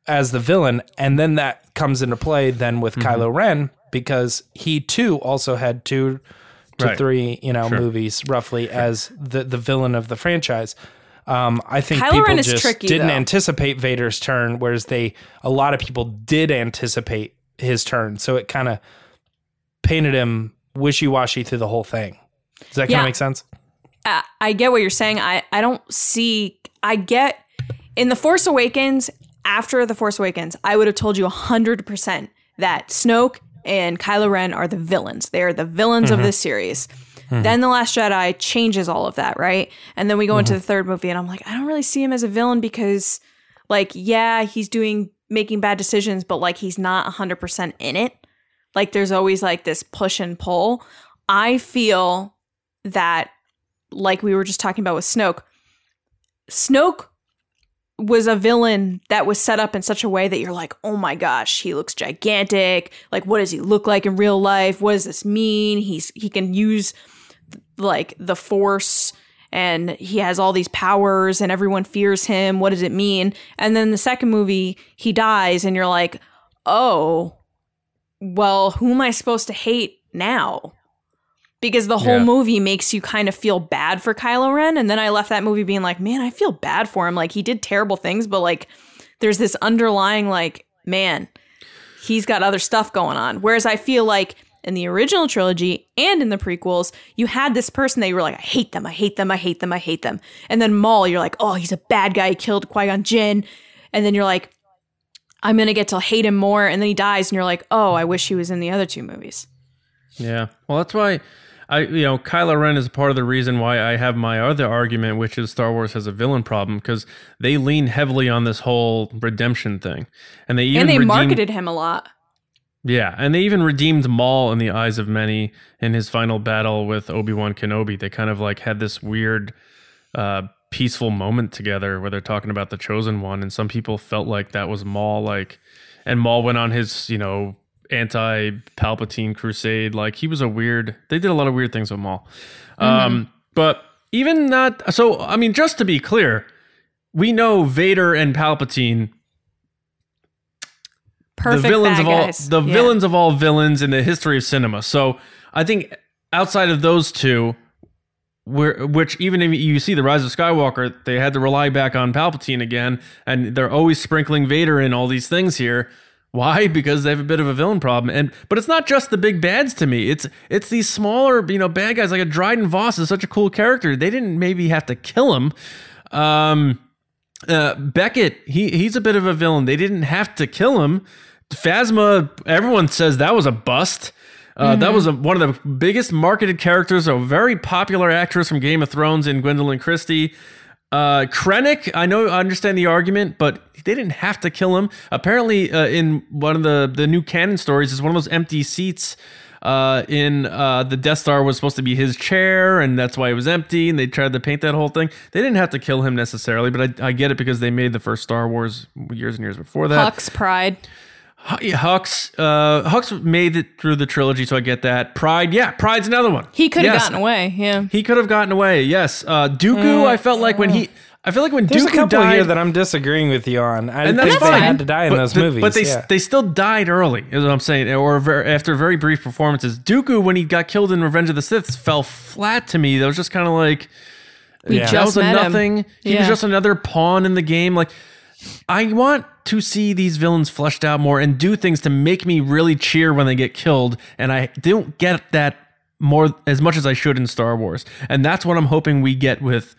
as the villain. And then that comes into play then with Mm-hmm. Kylo Ren because he too also had two to Right. three, you know, Sure. movies roughly as the the villain of the franchise. Um, I think Kylo people Ren just tricky, didn't though. anticipate Vader's turn, whereas they a lot of people did anticipate his turn. So it kind of painted him wishy washy through the whole thing. Does that kind Yeah. of make sense? I, I get what you're saying. I, I don't see. I get in the Force Awakens. After the Force Awakens, I would have told you hundred percent that Snoke and Kylo Ren are the villains. They are the villains of mm-hmm. this series. Mm-hmm. Then the Last Jedi changes all of that, right? And then we go into mm-hmm. the third movie, and I'm like, I don't really see him as a villain because, like, yeah, he's doing making bad decisions, but like he's not hundred percent in it. Like, there's always like this push and pull. I feel that like we were just talking about with Snoke, Snoke was a villain that was set up in such a way that you're like, oh my gosh, he looks gigantic. Like, what does he look like in real life? What does this mean? He's he can use like the force and he has all these powers and everyone fears him. What does it mean? And then the second movie, he dies, and you're like, oh, well, who am I supposed to hate now? Because the whole Yeah. movie makes you kind of feel bad for Kylo Ren. And then I left that movie being like, man, I feel bad for him. Like, he did terrible things, but like, there's this underlying, like, man, he's got other stuff going on. Whereas I feel like in the original trilogy and in the prequels, you had this person that you were like, I hate them, I hate them, I hate them, I hate them. And then Maul, you're like, oh, he's a bad guy, he killed Qui Gon Jinn. And then you're like, I'm gonna get to hate him more. And then he dies, and you're like, oh, I wish he was in the other two movies. Yeah. Well, that's why I, you know, Kylo Ren is part of the reason why I have my other argument, which is Star Wars has a villain problem because they lean heavily on this whole redemption thing, and they even and they redeemed- marketed him a lot. Yeah, and they even redeemed Maul in the eyes of many in his final battle with Obi Wan Kenobi. They kind of like had this weird, uh, peaceful moment together where they're talking about the chosen one, and some people felt like that was Maul. Like, and Maul went on his, you know, anti Palpatine crusade. Like he was a weird. They did a lot of weird things with Maul. Um, but even not. So I mean, just to be clear, we know Vader and Palpatine Perfect the villains of all guys. the Yeah. villains of all villains in the history of cinema. So I think outside of those two, where which even if you see the Rise of Skywalker, they had to rely back on Palpatine again, and they're always sprinkling Vader in all these things here. Why? Because they have a bit of a villain problem, and but it's not just the big bads to me. It's it's these smaller, you know, bad guys like a Dryden Voss is such a cool character. They didn't maybe have to kill him. Um, uh, Beckett, he he's a bit of a villain. They didn't have to kill him. Phasma, everyone says that was a bust. Uh, That was a, one of the biggest marketed characters, a very popular actress from Game of Thrones in Gwendoline Christie. Uh, Krennic, I know, I understand the argument, but they didn't have to kill him. Apparently, uh, in one of the the new canon stories, is one of those empty seats uh, in uh, the Death Star was supposed to be his chair, and that's why it was empty. And they tried to paint that whole thing. They didn't have to kill him necessarily, but I, I get it because they made the first Star Wars years and years before that. Hux Pryde. Hu- yeah, Hux, uh, Hux made it through the trilogy, so I get that. Pryde, yeah, Pryde's another one. He could have Yes, gotten away. Yeah. He could have gotten away. Yes, uh, Dooku. I felt like when he, I feel like when There's Dooku a couple died, here that I'm disagreeing with you on. I and think that's they fine. had to die in but, those but- movies. but they yeah. they still died early. Is what I'm saying, or ver- after very brief performances. Dooku, when he got killed in Revenge of the Sith, fell flat to me. That was just kind of like We Yeah. that just was a met him. nothing. He Yeah. was just another pawn in the game. Like I want to see these villains fleshed out more and do things to make me really cheer when they get killed. And I don't get that more as much as I should in Star Wars. And that's what I'm hoping we get with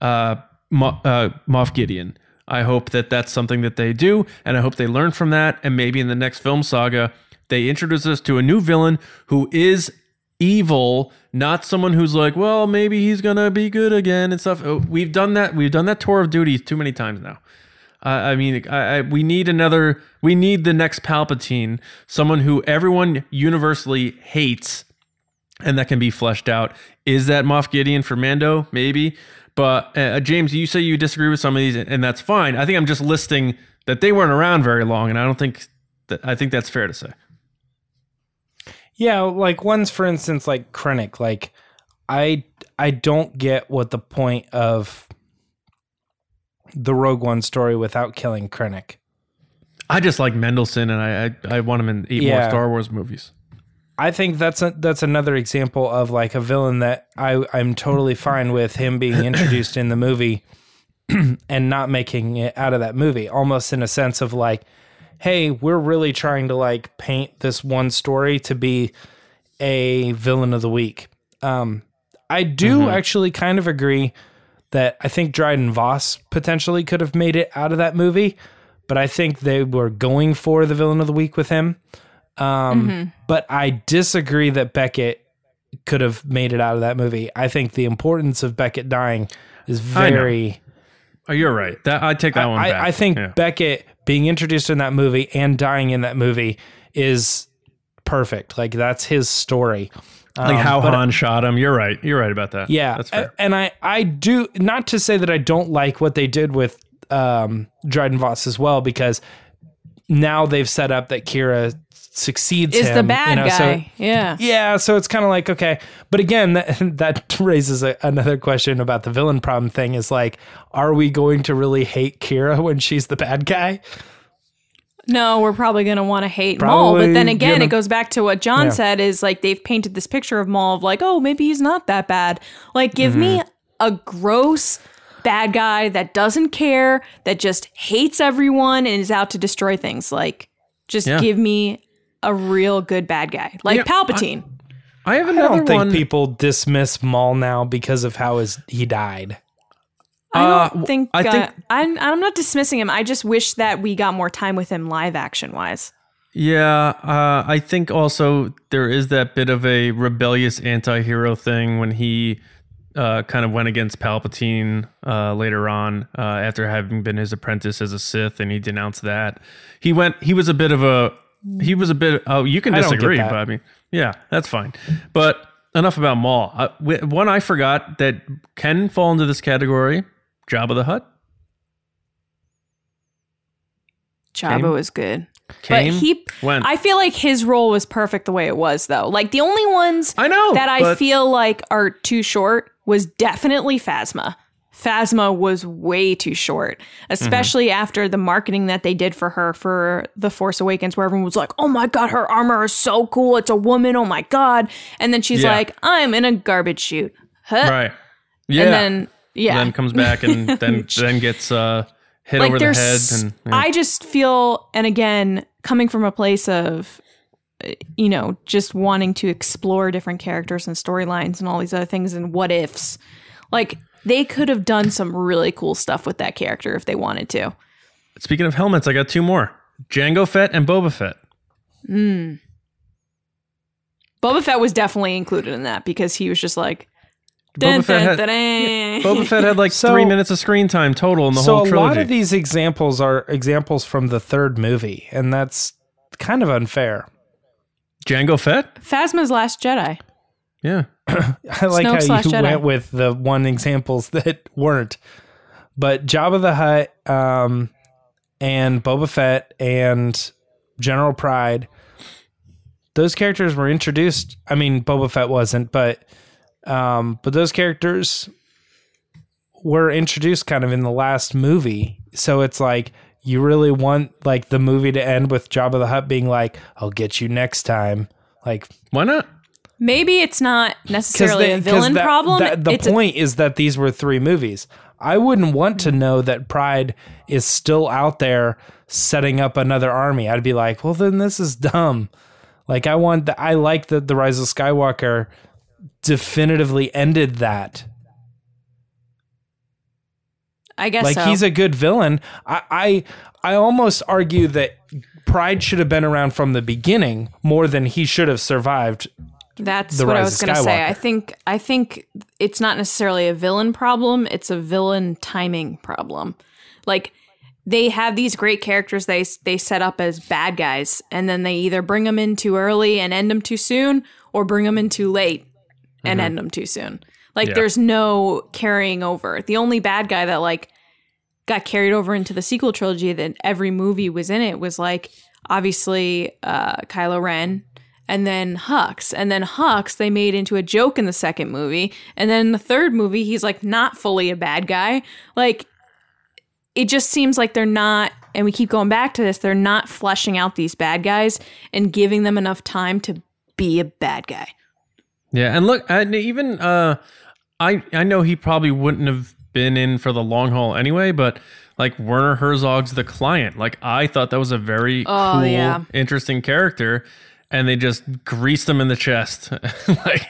uh, Mo- uh, Moff Gideon. I hope that that's something that they do, and I hope they learn from that. And maybe in the next film saga, they introduce us to a new villain who is evil, not someone who's like, well, maybe he's gonna be good again and stuff. Uh, We've done that. We've done that tour of duty too many times now. I I mean, I, I, we need another. We need the next Palpatine, someone who everyone universally hates, and that can be fleshed out. Is that Moff Gideon for Mando? Maybe. But uh, James, you say you disagree with some of these, and that's fine. I think I'm just listing that they weren't around very long, and I don't think that. I think that's fair to say. Yeah, like ones for instance like Krennic, like I I don't get what the point of the Rogue One story without killing Krennic. I just like Mendelsohn, and I I, I want him in eight more Star Wars movies. I think that's a, that's another example of like a villain that I I'm totally fine with him being introduced in the movie and not making it out of that movie almost in a sense of like hey we're really trying to like paint this one story to be a villain of the week um I do actually kind of agree that I think Dryden Voss potentially could have made it out of that movie but I think they were going for the villain of the week with him um, But I disagree that Beckett could have made it out of that movie. I think the importance of Beckett dying is very. Oh, you're right. That I take that one I. I think Yeah. Beckett being introduced in that movie and dying in that movie is perfect. Like that's his story. Like Um, how but- Han shot him. You're right. You're right about that. Yeah, that's fair. and I I do not to say that I don't like what they did with um, Dryden Voss as well because now they've set up that Qi'ra succeeds Is him, the you bad know, so- guy. yeah. yeah, so it's kind of like okay, but again, that that raises a, another question about the villain problem thing. Is like, are we going to really hate Qi'ra when she's the bad guy? No, we're probably going to want to hate Maul. But then again, gonna- it goes back to what John Yeah. said is like they've painted this picture of Maul of like, oh, maybe he's not that bad. Like, give me Mm-hmm. a gross bad guy that doesn't care, that just hates everyone and is out to destroy things. Like, just Yeah. give me a real good bad guy. Like Yeah, Palpatine. I have I another don't think one. people dismiss Maul now because of how his he died. I, Uh, don't think, I uh, think- I'm, I'm not dismissing him. I just wish that we got more time with him live action wise. Yeah, uh, I think also there is that bit of a rebellious anti-hero thing when he uh, kind of went against Palpatine uh, later on uh, after having been his apprentice as a Sith, and he denounced that. He went. He was a bit of a. He was a bit. Oh, you can I don't get disagree, that. but I mean, yeah, that's fine. But enough about Maul. Uh, one I forgot that can fall into this category: Jabba the Hutt. Jabba Came? was good. Came, but he went. I feel like his role was perfect the way it was though. Like the only ones I know that I feel like are too short was definitely Phasma. Phasma was way too short, especially mm-hmm. after the marketing that they did for her for The Force Awakens, where everyone was like, oh my God, her armor is so cool. It's a woman. Oh my God. And then she's Yeah. like, I'm in a garbage chute. Huh? right. Yeah. And then, yeah. then comes back and then then gets uh, hit like over the head. And yeah. i just feel and again coming from a place of uh, you know just wanting to explore different characters and storylines and all these other things and what ifs like they could have done some really cool stuff with that character if they wanted to Speaking of helmets, I got two more: Jango Fett and Boba Fett. boba fett was definitely included in that because he was just like dun, Boba Fett dun, had- dun, dun. Boba Fett had like So- three minutes of screen time total in the so whole trilogy. So a lot of these examples are examples from the third movie, and that's kind of unfair. Jango Fett, phasma's last jedi yeah, I like Snoke how you Jedi. went with the one examples that weren't. But Jabba the Hutt, um, and Boba Fett and General Pryde, those characters were introduced. I mean, Boba Fett wasn't, but um, but those characters were introduced kind of in the last movie. So it's like you really want like the movie to end with Jabba the Hutt being like, "I'll get you next time." Like why not? maybe it's not necessarily a villain that- problem that- the it's a- point is that these were three movies. I wouldn't want to know that Pryde is still out there setting up another army. I'd be like, well, then this is dumb. Like, I want the, I like that the Rise of Skywalker definitively ended that. i guess Like, so. he's a good villain. I, I, I almost argue that Pryde should have been around from the beginning more than he should have survived That's The what I was going to say. I think I think it's not necessarily a villain problem, it's a villain timing problem. Like they have these great characters they they set up as bad guys and then they either bring them in too early and end them too soon or bring them in too late and end them too soon. Like Yeah. there's no carrying over. The only bad guy that like got carried over into the sequel trilogy that every movie was in it was like obviously uh, Kylo Ren and then Hux. And then Hux they made into a joke in the second movie. And then in the third movie, he's like not fully a bad guy. Like it just seems like they're not and we keep going back to this, they're not fleshing out these bad guys and giving them enough time to be a bad guy. Yeah, and look, and even uh, I I know he probably wouldn't have been in for the long haul anyway, but like Werner Herzog's the client. Like I thought that was a very Oh, cool, yeah. interesting character, and they just greased him in the chest. like,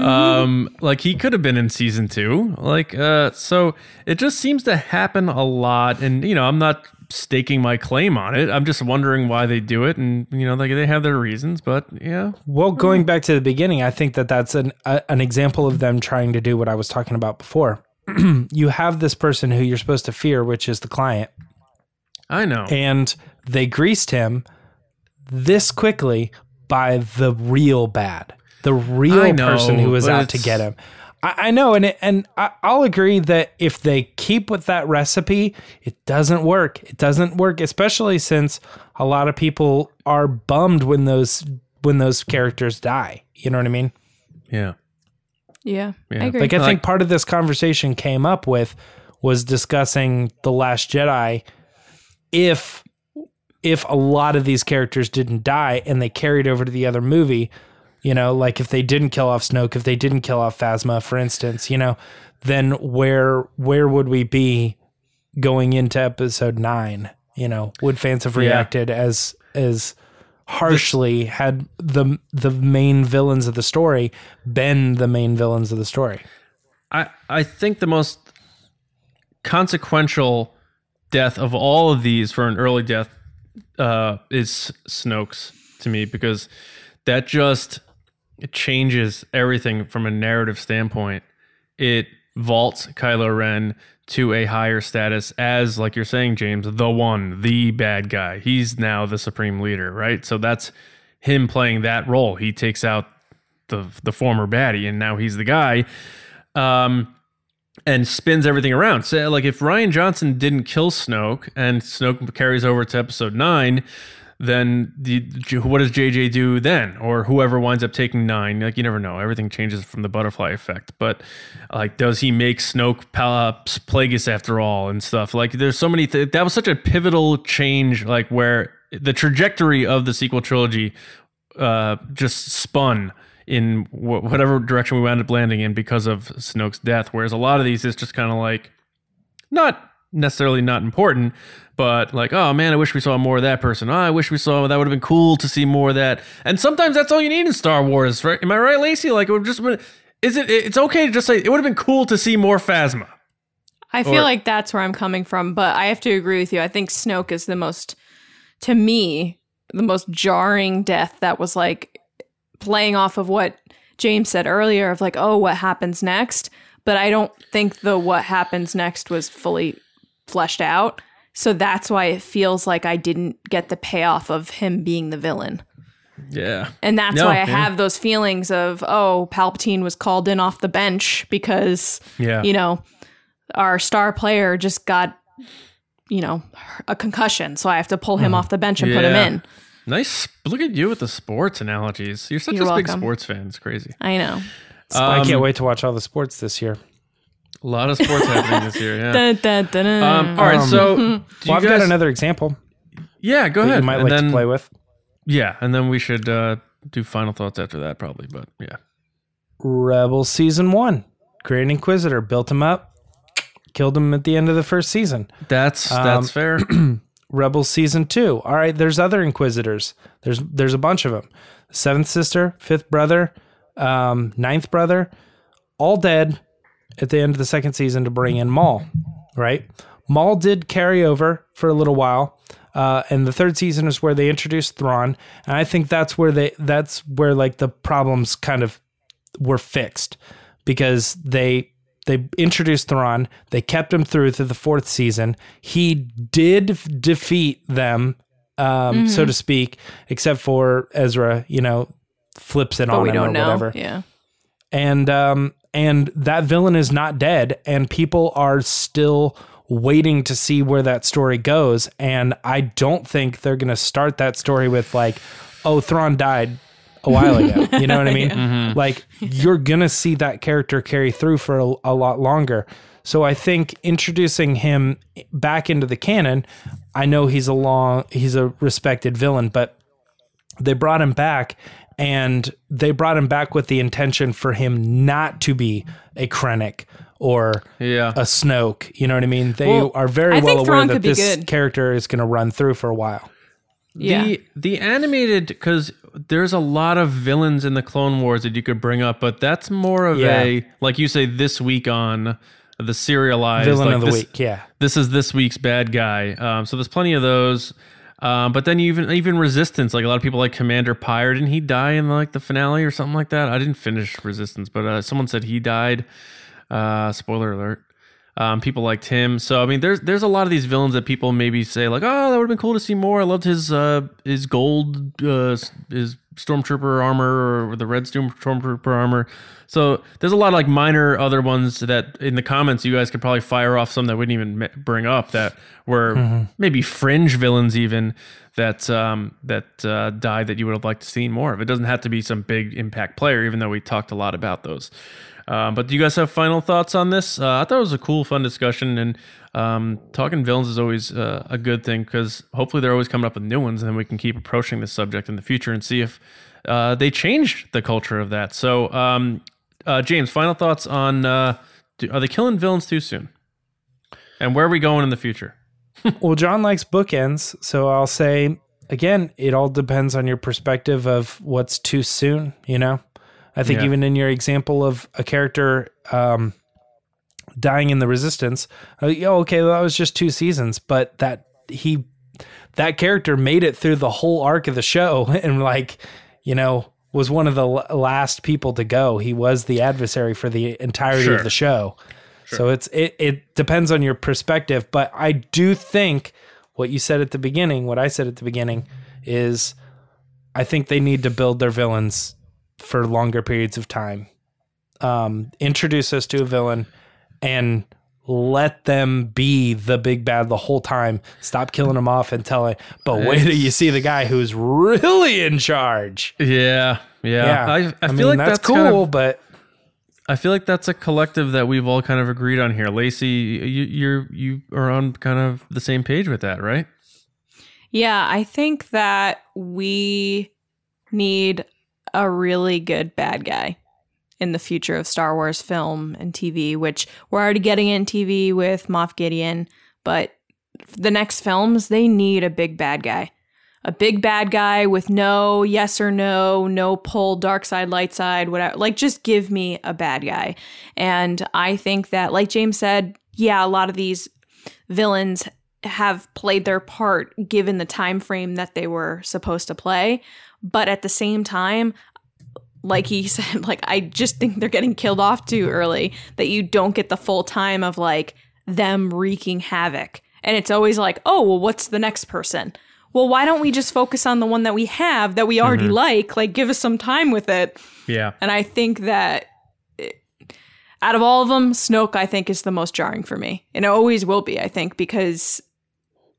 um, like he could have been in season two. Like, uh, so it just seems to happen a lot, and you know, I'm not staking my claim on it. I'm just wondering why they do it, and you know, like they have their reasons, but yeah, Well, hmm. going back to the beginning, I think that that's an a, an example of them trying to do what I was talking about before. you have this person who you're supposed to fear, which is the client, I know. and they greased him this quickly by the real bad, the real know, person who was out to get him. I, I know, and it, and I, I'll agree that if they keep with that recipe, it doesn't work. It doesn't work, especially since a lot of people are bummed when those when those characters die. You know what I mean? yeah. Yeah. Yeah. I agree. Like I think part of this conversation came up with was discussing the Last Jedi. If if a lot of these characters didn't die and they carried over to the other movie, you know, like if they didn't kill off Snoke, if they didn't kill off Phasma, for instance, you know, then where where would we be going into Episode nine? You know, would fans have Yeah. reacted as as harshly had the the main villains of the story been the main villains of the story? I, I think the most consequential death of all of these for an early death uh, is Snoke's to me because that just it changes everything from a narrative standpoint. It vaults Kylo Ren to a higher status as, like you're saying, James, the one, the bad guy. He's now the supreme leader, right? So that's him playing that role. He takes out the the former baddie, and now he's the guy. Um, and spins everything around. So, like, if Rian Johnson didn't kill Snoke and Snoke carries over to Episode Nine, then the, what does JJ do then, or whoever winds up taking nine? Like, you never know. Everything changes from the butterfly effect. But like, does he make Snoke Palaps Plagueis after all and stuff? Like, there's so many. Th- that was such a pivotal change. Like, where the trajectory of the sequel trilogy uh, just spun in wh- whatever direction we wound up landing in because of Snoke's death. Whereas a lot of these is just kind of like not necessarily not important, but like, oh man, I wish we saw more of that person. Oh, I wish we saw that would have been cool to see more of that. And sometimes that's all you need in Star Wars, right? Am I right, Lacey? Like it would just been, is it? It's okay to just say it would have been cool to see more Phasma. I feel Or- like that's where I'm coming from, but I have to agree with you. I think Snoke is the most, to me, the most jarring death that was like playing off of what James said earlier of like, oh, what happens next? But I don't think the what happens next was fully fleshed out. So that's why it feels like I didn't get the payoff of him being the villain. Yeah. And that's No, why I yeah. have those feelings of, oh, Palpatine was called in off the bench because Yeah. you know, our star player just got, you know, a concussion. So I have to pull him off the bench and put him in. Nice. Look at you with the sports analogies. You're such You're a big sports fan. It's crazy. I know. I can't Um, wait to watch all the sports this year. A lot of sports happening this year. Yeah. Dun, dun, dun, dun. Um, all right. So, do you Well, I've guys, got another example Yeah, go that ahead. you might And like then- to play with. Yeah, and then we should uh, do final thoughts after that, probably. But yeah, Rebel season one. Grand Inquisitor built him up, killed him at the end of the first season. that's Um, that's fair. Rebel season two. All right, there's other Inquisitors. There's there's a bunch of them. Seventh sister, fifth brother, um, ninth brother, all dead at the end of the second season to bring in Maul. Right, Maul did carry over for a little while. Uh, and the third season is where they introduced Thrawn, and I think that's where they that's where like the problems kind of were fixed because they they introduced Thrawn, they kept him through to the fourth season. He did defeat them, um, so to speak, except for Ezra. You know, flips it But on we him don't or know. whatever Yeah. and um and that villain is not dead and people are still waiting to see where that story goes. And i don't think they're going to start that story with like oh Thrawn died a while ago. You know what i mean? Mm-hmm. Like you're going to see that character carry through for a, a lot longer. So i think introducing him back into the canon i know he's a long he's a respected villain but they brought him back and they brought him back with the intention for him not to be a Krennic or Yeah. a Snoke. You know what I mean? They Well, are very I well aware Thrawn that this character is going to run through for a while. Yeah. The the animated because there's a lot of villains in the Clone Wars that you could bring up, but that's more of Yeah. a like you say this week on the serialized Villain like of the this, week, yeah. This is this week's bad guy. Um, so there's plenty of those. Um, but then even even Resistance, like a lot of people like Commander Pyre. Didn't he die in like the finale or something like that? I didn't finish Resistance, but uh, someone said he died. Uh, spoiler alert. Um, people liked him, so I mean, there's there's a lot of these villains that people maybe say like, oh, that would have been cool to see more. I loved his uh, his gold uh, his stormtrooper armor or the red stormtrooper armor. So there's a lot of like minor other ones that in the comments you guys could probably fire off some that wouldn't even bring up that were maybe fringe villains even that um, that uh, died that you would have liked to see more of. It doesn't have to be some big impact player, even though we talked a lot about those. Um, but do you guys have final thoughts on this? Uh, I thought it was a cool, fun discussion, and um, talking villains is always uh, a good thing because hopefully they're always coming up with new ones, and then we can keep approaching this subject in the future and see if uh, they change the culture of that. So, um, uh, James, final thoughts on uh, do, are they killing villains too soon, and where are we going in the future? Well, John likes bookends, so I'll say again, it all depends on your perspective of what's too soon. You know, I think Yeah. even in your example of a character um, dying in the Resistance, uh, okay, well, that was just two seasons, but that he that character made it through the whole arc of the show, and like you know was one of the l- last people to go. He was the adversary for the entirety Sure. of the show. So it's it it depends on your perspective, but I do think what you said at the beginning, what I said at the beginning is I think they need to build their villains for longer periods of time. Um, introduce us to a villain and let them be the big bad the whole time. Stop killing them off and telling, but wait till you see the guy who's really in charge. Yeah, yeah. Yeah, I, I, feel mean, like that's, that's, cool, kind of- but I feel like that's a collective that we've all kind of agreed on here. Lacey, you you're you are on kind of the same page with that, right? Yeah, I think that we need a really good bad guy in the future of Star Wars film and TV, which we're already getting in TV with Moff Gideon, but the next films, they need a big bad guy. A big bad guy with no yes or no, no pull, dark side, light side, whatever. Like, just give me a bad guy. And I think that, like James said, yeah, a lot of these villains have played their part given the time frame that they were supposed to play but at the same time like he said like i just think they're getting killed off too early that you don't get the full time of like them wreaking havoc and it's always like oh well what's the next person well why don't we just focus on the one that we have that we already like like give us some time with it Yeah. and i think that it- out of all of them snoke i think is the most jarring for me and it always will be i think because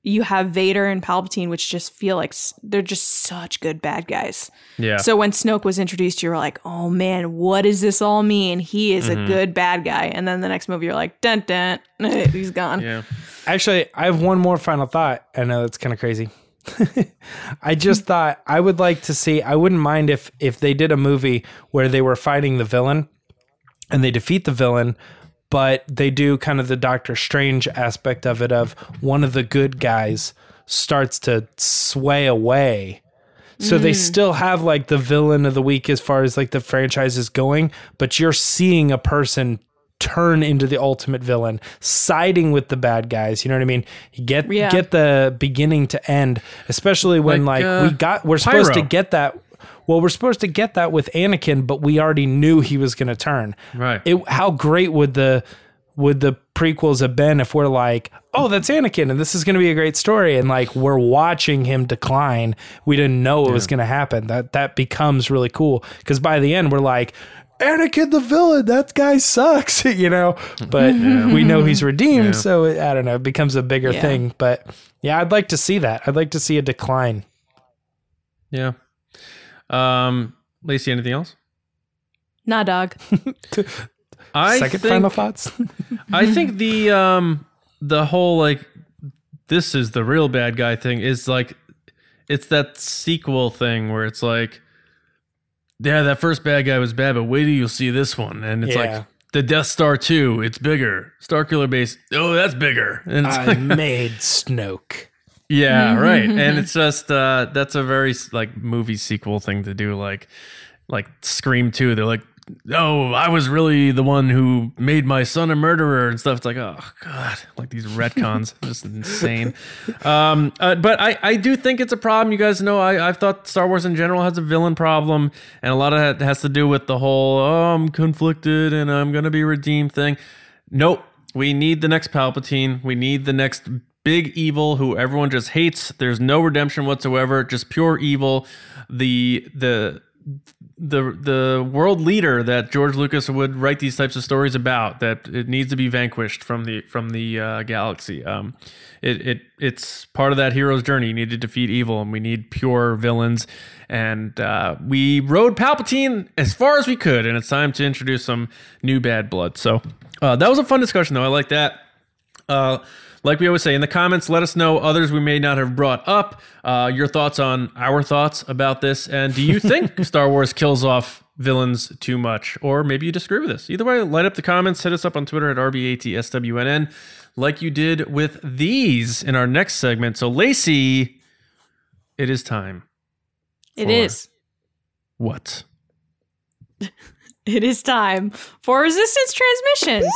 you have Vader and Palpatine, which just feel like they're just such good bad guys. Yeah. So when Snoke was introduced, you were like, "Oh man, what does this all mean? He is Mm-hmm. a good bad guy." And then the next movie, you're like, "Dun dun, he's gone." yeah. Actually, I have one more final thought. I know that's kind of crazy. I just thought I would like to see. I wouldn't mind if if they did a movie where they were fighting the villain and they defeat the villain, but they do kind of the Doctor Strange aspect of it. Of one of the good guys starts to sway away. So they mm. still have like the villain of the week as far as like the franchise is going, but you're seeing a person turn into the ultimate villain, siding with the bad guys. You know what I mean? Get Yeah. get the beginning to end, especially when Like, like, uh, we got we're supposed to get that. Well, we're supposed to get that with Anakin, but we already knew he was going to turn. Right. It, how great would the would the prequels have been if we're like, oh, that's Anakin, and this is going to be a great story, and like we're watching him decline. We didn't know it was going to happen. That that becomes really cool because by the end we're like. Anakin the villain, that guy sucks, you know. But we know he's redeemed, so it, I don't know. It becomes a bigger Yeah. thing. But yeah, I'd like to see that. I'd like to see a decline. Yeah. Um, Lacey, anything else? Nah, dog. I Second think, final thoughts. I think the um the whole like this is the real bad guy thing is like it's that sequel thing where it's like yeah that first bad guy was bad but wait till you see this one. And it's Yeah. like the Death Star 2 it's bigger. Starkiller base oh that's bigger. And it's I like made Snoke. yeah right. And it's just uh that's a very like movie sequel thing to do like like Scream 2 they're like oh I was really the one who made my son a murderer and stuff. It's like oh god like these retcons just insane. Um uh, but I I do think it's a problem. You guys know I I've thought Star Wars in general has a villain problem and a lot of that has to do with the whole oh I'm conflicted and I'm to be redeemed thing. Nope. We need the next Palpatine. We need the next big evil who everyone just hates. There's no redemption whatsoever. Just pure evil. The the the the world leader that George Lucas would write these types of stories about that it needs to be vanquished from the from the uh, galaxy. Um, it it it's part of that hero's journey. You need to defeat evil, and we need pure villains. And uh, we rode Palpatine as far as we could, and it's time to introduce some new bad blood. So uh, that was a fun discussion, though. I like that. Like we always say in the comments, let us know others we may not have brought up. Uh, your thoughts on our thoughts about this, and do you think Star Wars kills off villains too much, or maybe you disagree with us? Either way, light up the comments. Hit us up on Twitter at rbatswnn, like you did with these in our next segment. So, Lacey, it is time. It is. What? It is time for resistance transmissions.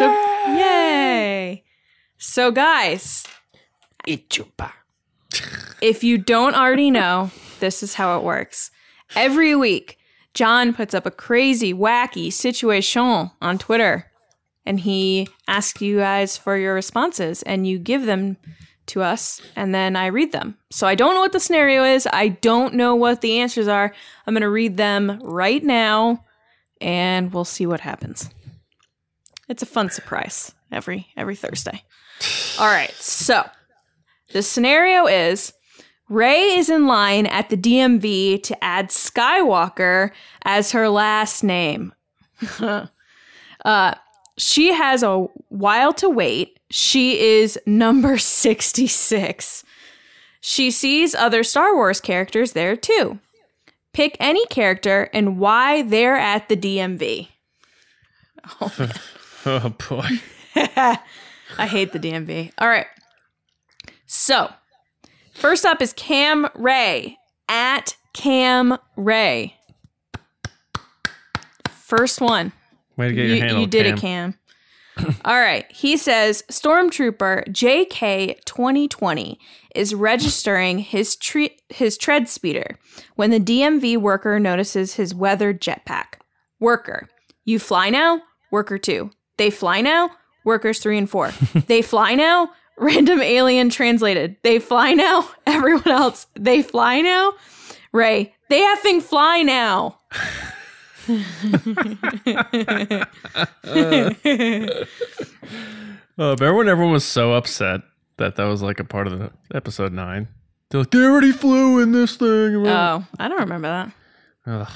So, yay. So, guys, if you don't already know, this is how it works. Every week, John puts up a crazy, wacky situation on Twitter and he asks you guys for your responses and you give them to us and then I read them. So I don't know what the scenario is. I don't know what the answers are. I'm going to read them right now and we'll see what happens. It's a fun surprise every every Thursday. All right. So, the scenario is Rey is in line at the DMV to add Skywalker as her last name. uh, she has a while to wait. She is number 66. She sees other Star Wars characters there too. Pick any character and why they're at the DMV. Oh Oh, boy. I hate the DMV. All right. So, first up is Cam Ray at Cam Ray. First one. Way to get your You, handle. you did Cam. it, Cam. All right. He says Stormtrooper JK 2020 is registering his tre- his tread speeder when the DMV worker notices his weathered jetpack. Worker, you fly now? Worker 2. They fly now? Workers 3 and 4. they fly now? Random alien translated. They fly now? Everyone else, they fly now? Rey, they effing fly now. Uh, remember when everyone was so upset that that was like a part of the episode nine? They're like, they already flew in this thing. Oh, I don't remember that. Ugh.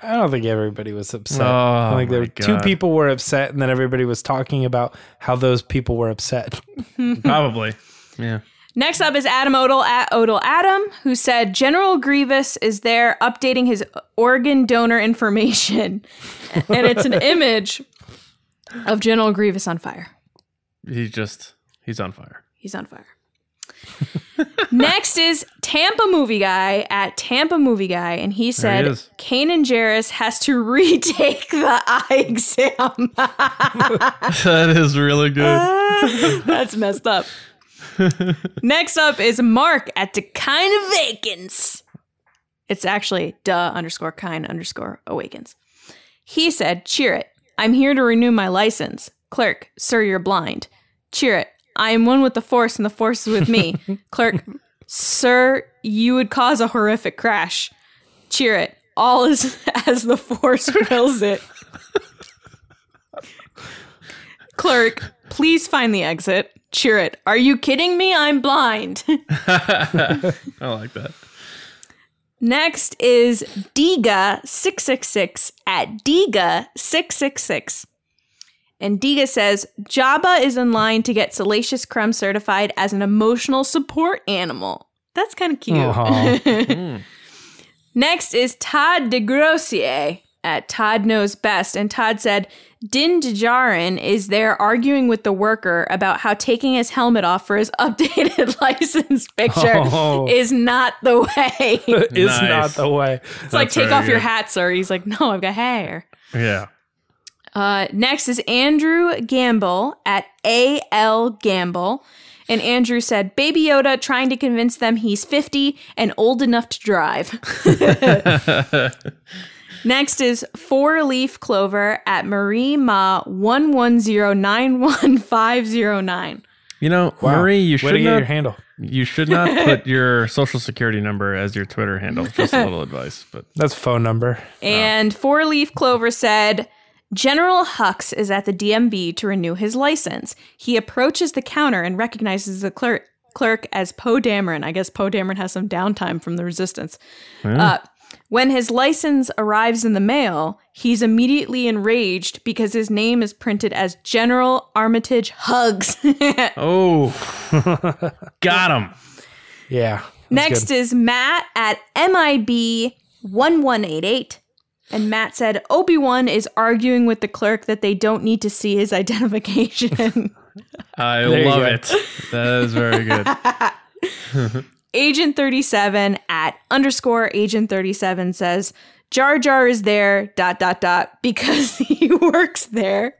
I don't think everybody was upset. Oh, I think there my were two God. people were upset, and then everybody was talking about how those people were upset. Probably. Yeah. Next up is Adam Odell at Odell Adam, who said General Grievous is there updating his organ donor information. and it's an image of General Grievous on fire. He just, he's on fire. He's on fire. Next is Tampa Movie Guy at Tampa Movie Guy, and he said is. Kanan Jarrus has to retake the eye exam. that is really good. That's messed up. Next up is Mark at the kind of vacants. It's actually duh underscore kind underscore awakens. He said, Chirrut. I'm here to renew my license. Clerk, sir, you're blind. Chirrut. I am one with the force and the force is with me. Clerk, sir, you would cause a horrific crash. Chirrut. All is as the force wills it. Clerk, please find the exit. Chirrut. Are you kidding me? I'm blind. I like that. Next is Diga666 at Diga666. And Diga says Jabba is in line to get Salacious Crumb certified as an emotional support animal. That's kind of cute. Uh-huh. Aw. Hmm. Next is Todd DeGrossier at Todd Knows Best. And Todd said, Din Djarin is there arguing with the worker about how taking his helmet off for his updated license picture Oh. is not the way. is Nice. not the way. It's like, take very off your hat, sir. He's like, no, I've got hair. Yeah. Uh, next is Andrew Gamble at AL Gamble. And Andrew said, Baby Yoda trying to convince them he's 50 and old enough to drive. Next is Four Leaf Clover at Marie Ma 11091509. You know, Wow. Marie, you should get not your handle. you should not put your social security number as your Twitter handle. Just a little advice, but That's phone number. And Four Leaf Clover said, General Hux is at the DMV to renew his license. He approaches the counter and recognizes the clerk clerk as Poe Dameron. I guess Poe Dameron has some downtime from the resistance. Uh, when his license arrives in the mail, he's immediately enraged because his name is printed as General Armitage Hugs. oh, got him. Yeah. Next good. is Matt at MIB 1188. And Matt said Obi Wan is arguing with the clerk that they don't need to see his identification. I There love it. That is very good. Agent 37 at underscore Agent 37 says Jar Jar is there, dot, dot, dot, because he works there.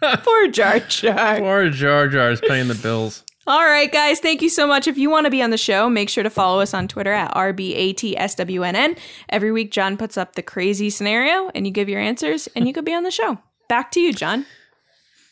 Poor Jar Jar. Poor Jar Jar is paying the bills. All right, guys, thank you so much. If you want to be on the show, make sure to follow us on Twitter at RBATSWNN. Every week, John puts up the crazy scenario and you give your answers and you could be on the show. Back to you, John.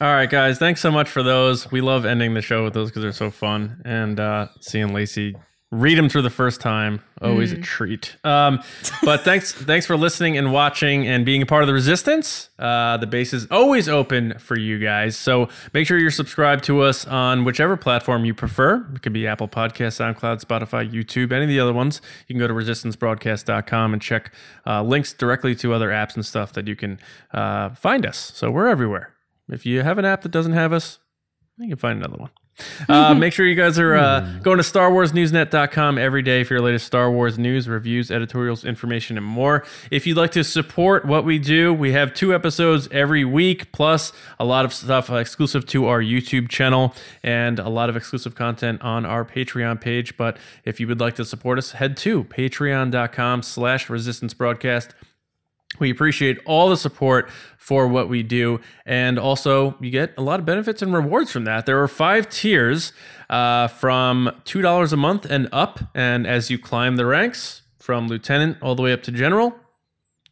All right, guys. Thanks so much for those. We love ending the show with those because they're so fun. And uh, seeing Lacey read them through the first time, always a treat. Um, but thanks, thanks for listening and watching and being a part of the resistance. Uh, the base is always open for you guys. So make sure you're subscribed to us on whichever platform you prefer. It could be Apple Podcasts, SoundCloud, Spotify, YouTube, any of the other ones. You can go to resistancebroadcast.com and check uh, links directly to other apps and stuff that you can uh, find us. So we're everywhere. If you have an app that doesn't have us, you can find another one. Uh, make sure you guys are uh, going to StarWarsNewsNet.com every day for your latest Star Wars news, reviews, editorials, information, and more. If you'd like to support what we do, we have two episodes every week, plus a lot of stuff exclusive to our YouTube channel and a lot of exclusive content on our Patreon page. But if you would like to support us, head to patreon.com slash resistance broadcast. We appreciate all the support for what we do. And also, you get a lot of benefits and rewards from that. There are five tiers uh, from $2 a month and up. And as you climb the ranks from lieutenant all the way up to general,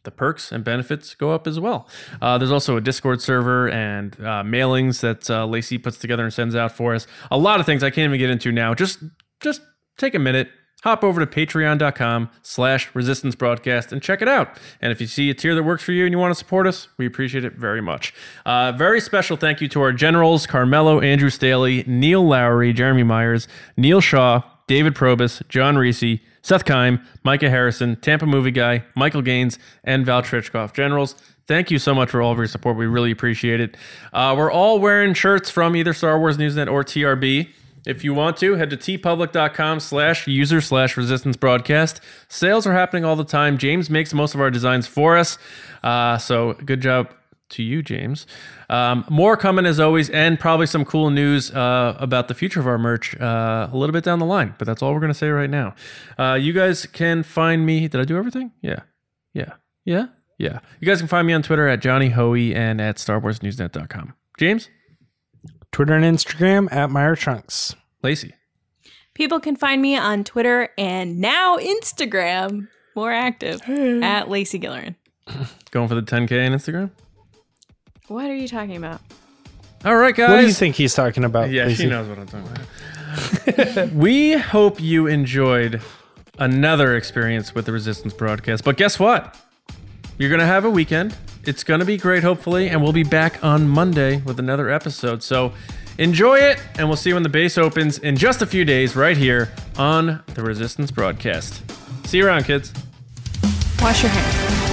the perks and benefits go up as well. Uh, there's also a Discord server and uh, mailings that uh, Lacey puts together and sends out for us. A lot of things I can't even get into now. Just, just take a minute, hop over to patreon.com slash resistance broadcast and check it out. And if you see a tier that works for you and you want to support us, we appreciate it very much. Uh, very special thank you to our generals, Carmelo, Andrew Staley, Neil Lowry, Jeremy Myers, Neil Shaw, David Probus, John Reese, Seth Kime, Micah Harrison, Tampa Movie Guy, Michael Gaines, and Val Trichkoff. Generals, thank you so much for all of your support. We really appreciate it. Uh, we're all wearing shirts from either Star Wars Newsnet or TRB. If you want to, head to teepublic.com slash user slash resistance broadcast. Sales are happening all the time. James makes most of our designs for us. Uh, so good job to you, James. Um, more coming as always, and probably some cool news uh, about the future of our merch uh, a little bit down the line. But that's all we're going to say right now. Uh, you guys can find me. Did I do everything? Yeah. Yeah. Yeah. Yeah. You guys can find me on Twitter at Johnny Hoey and at StarWarsNewsNet.com. James? Twitter and Instagram at Meyer Trunks. Lacey? People can find me on Twitter and now Instagram, more active, at Lacey Gillerin. Going for the 10K on Instagram? What are you talking about? All right, guys. What do you think he's talking about? Yeah, Lacey? she knows what I'm talking about. we hope you enjoyed another experience with the Resistance broadcast. But guess what? You're going to have a weekend. It's going to be great, hopefully. And we'll be back on Monday with another episode. So enjoy it. And we'll see you when the base opens in just a few days, right here on the Resistance broadcast. See you around, kids. Wash your hands.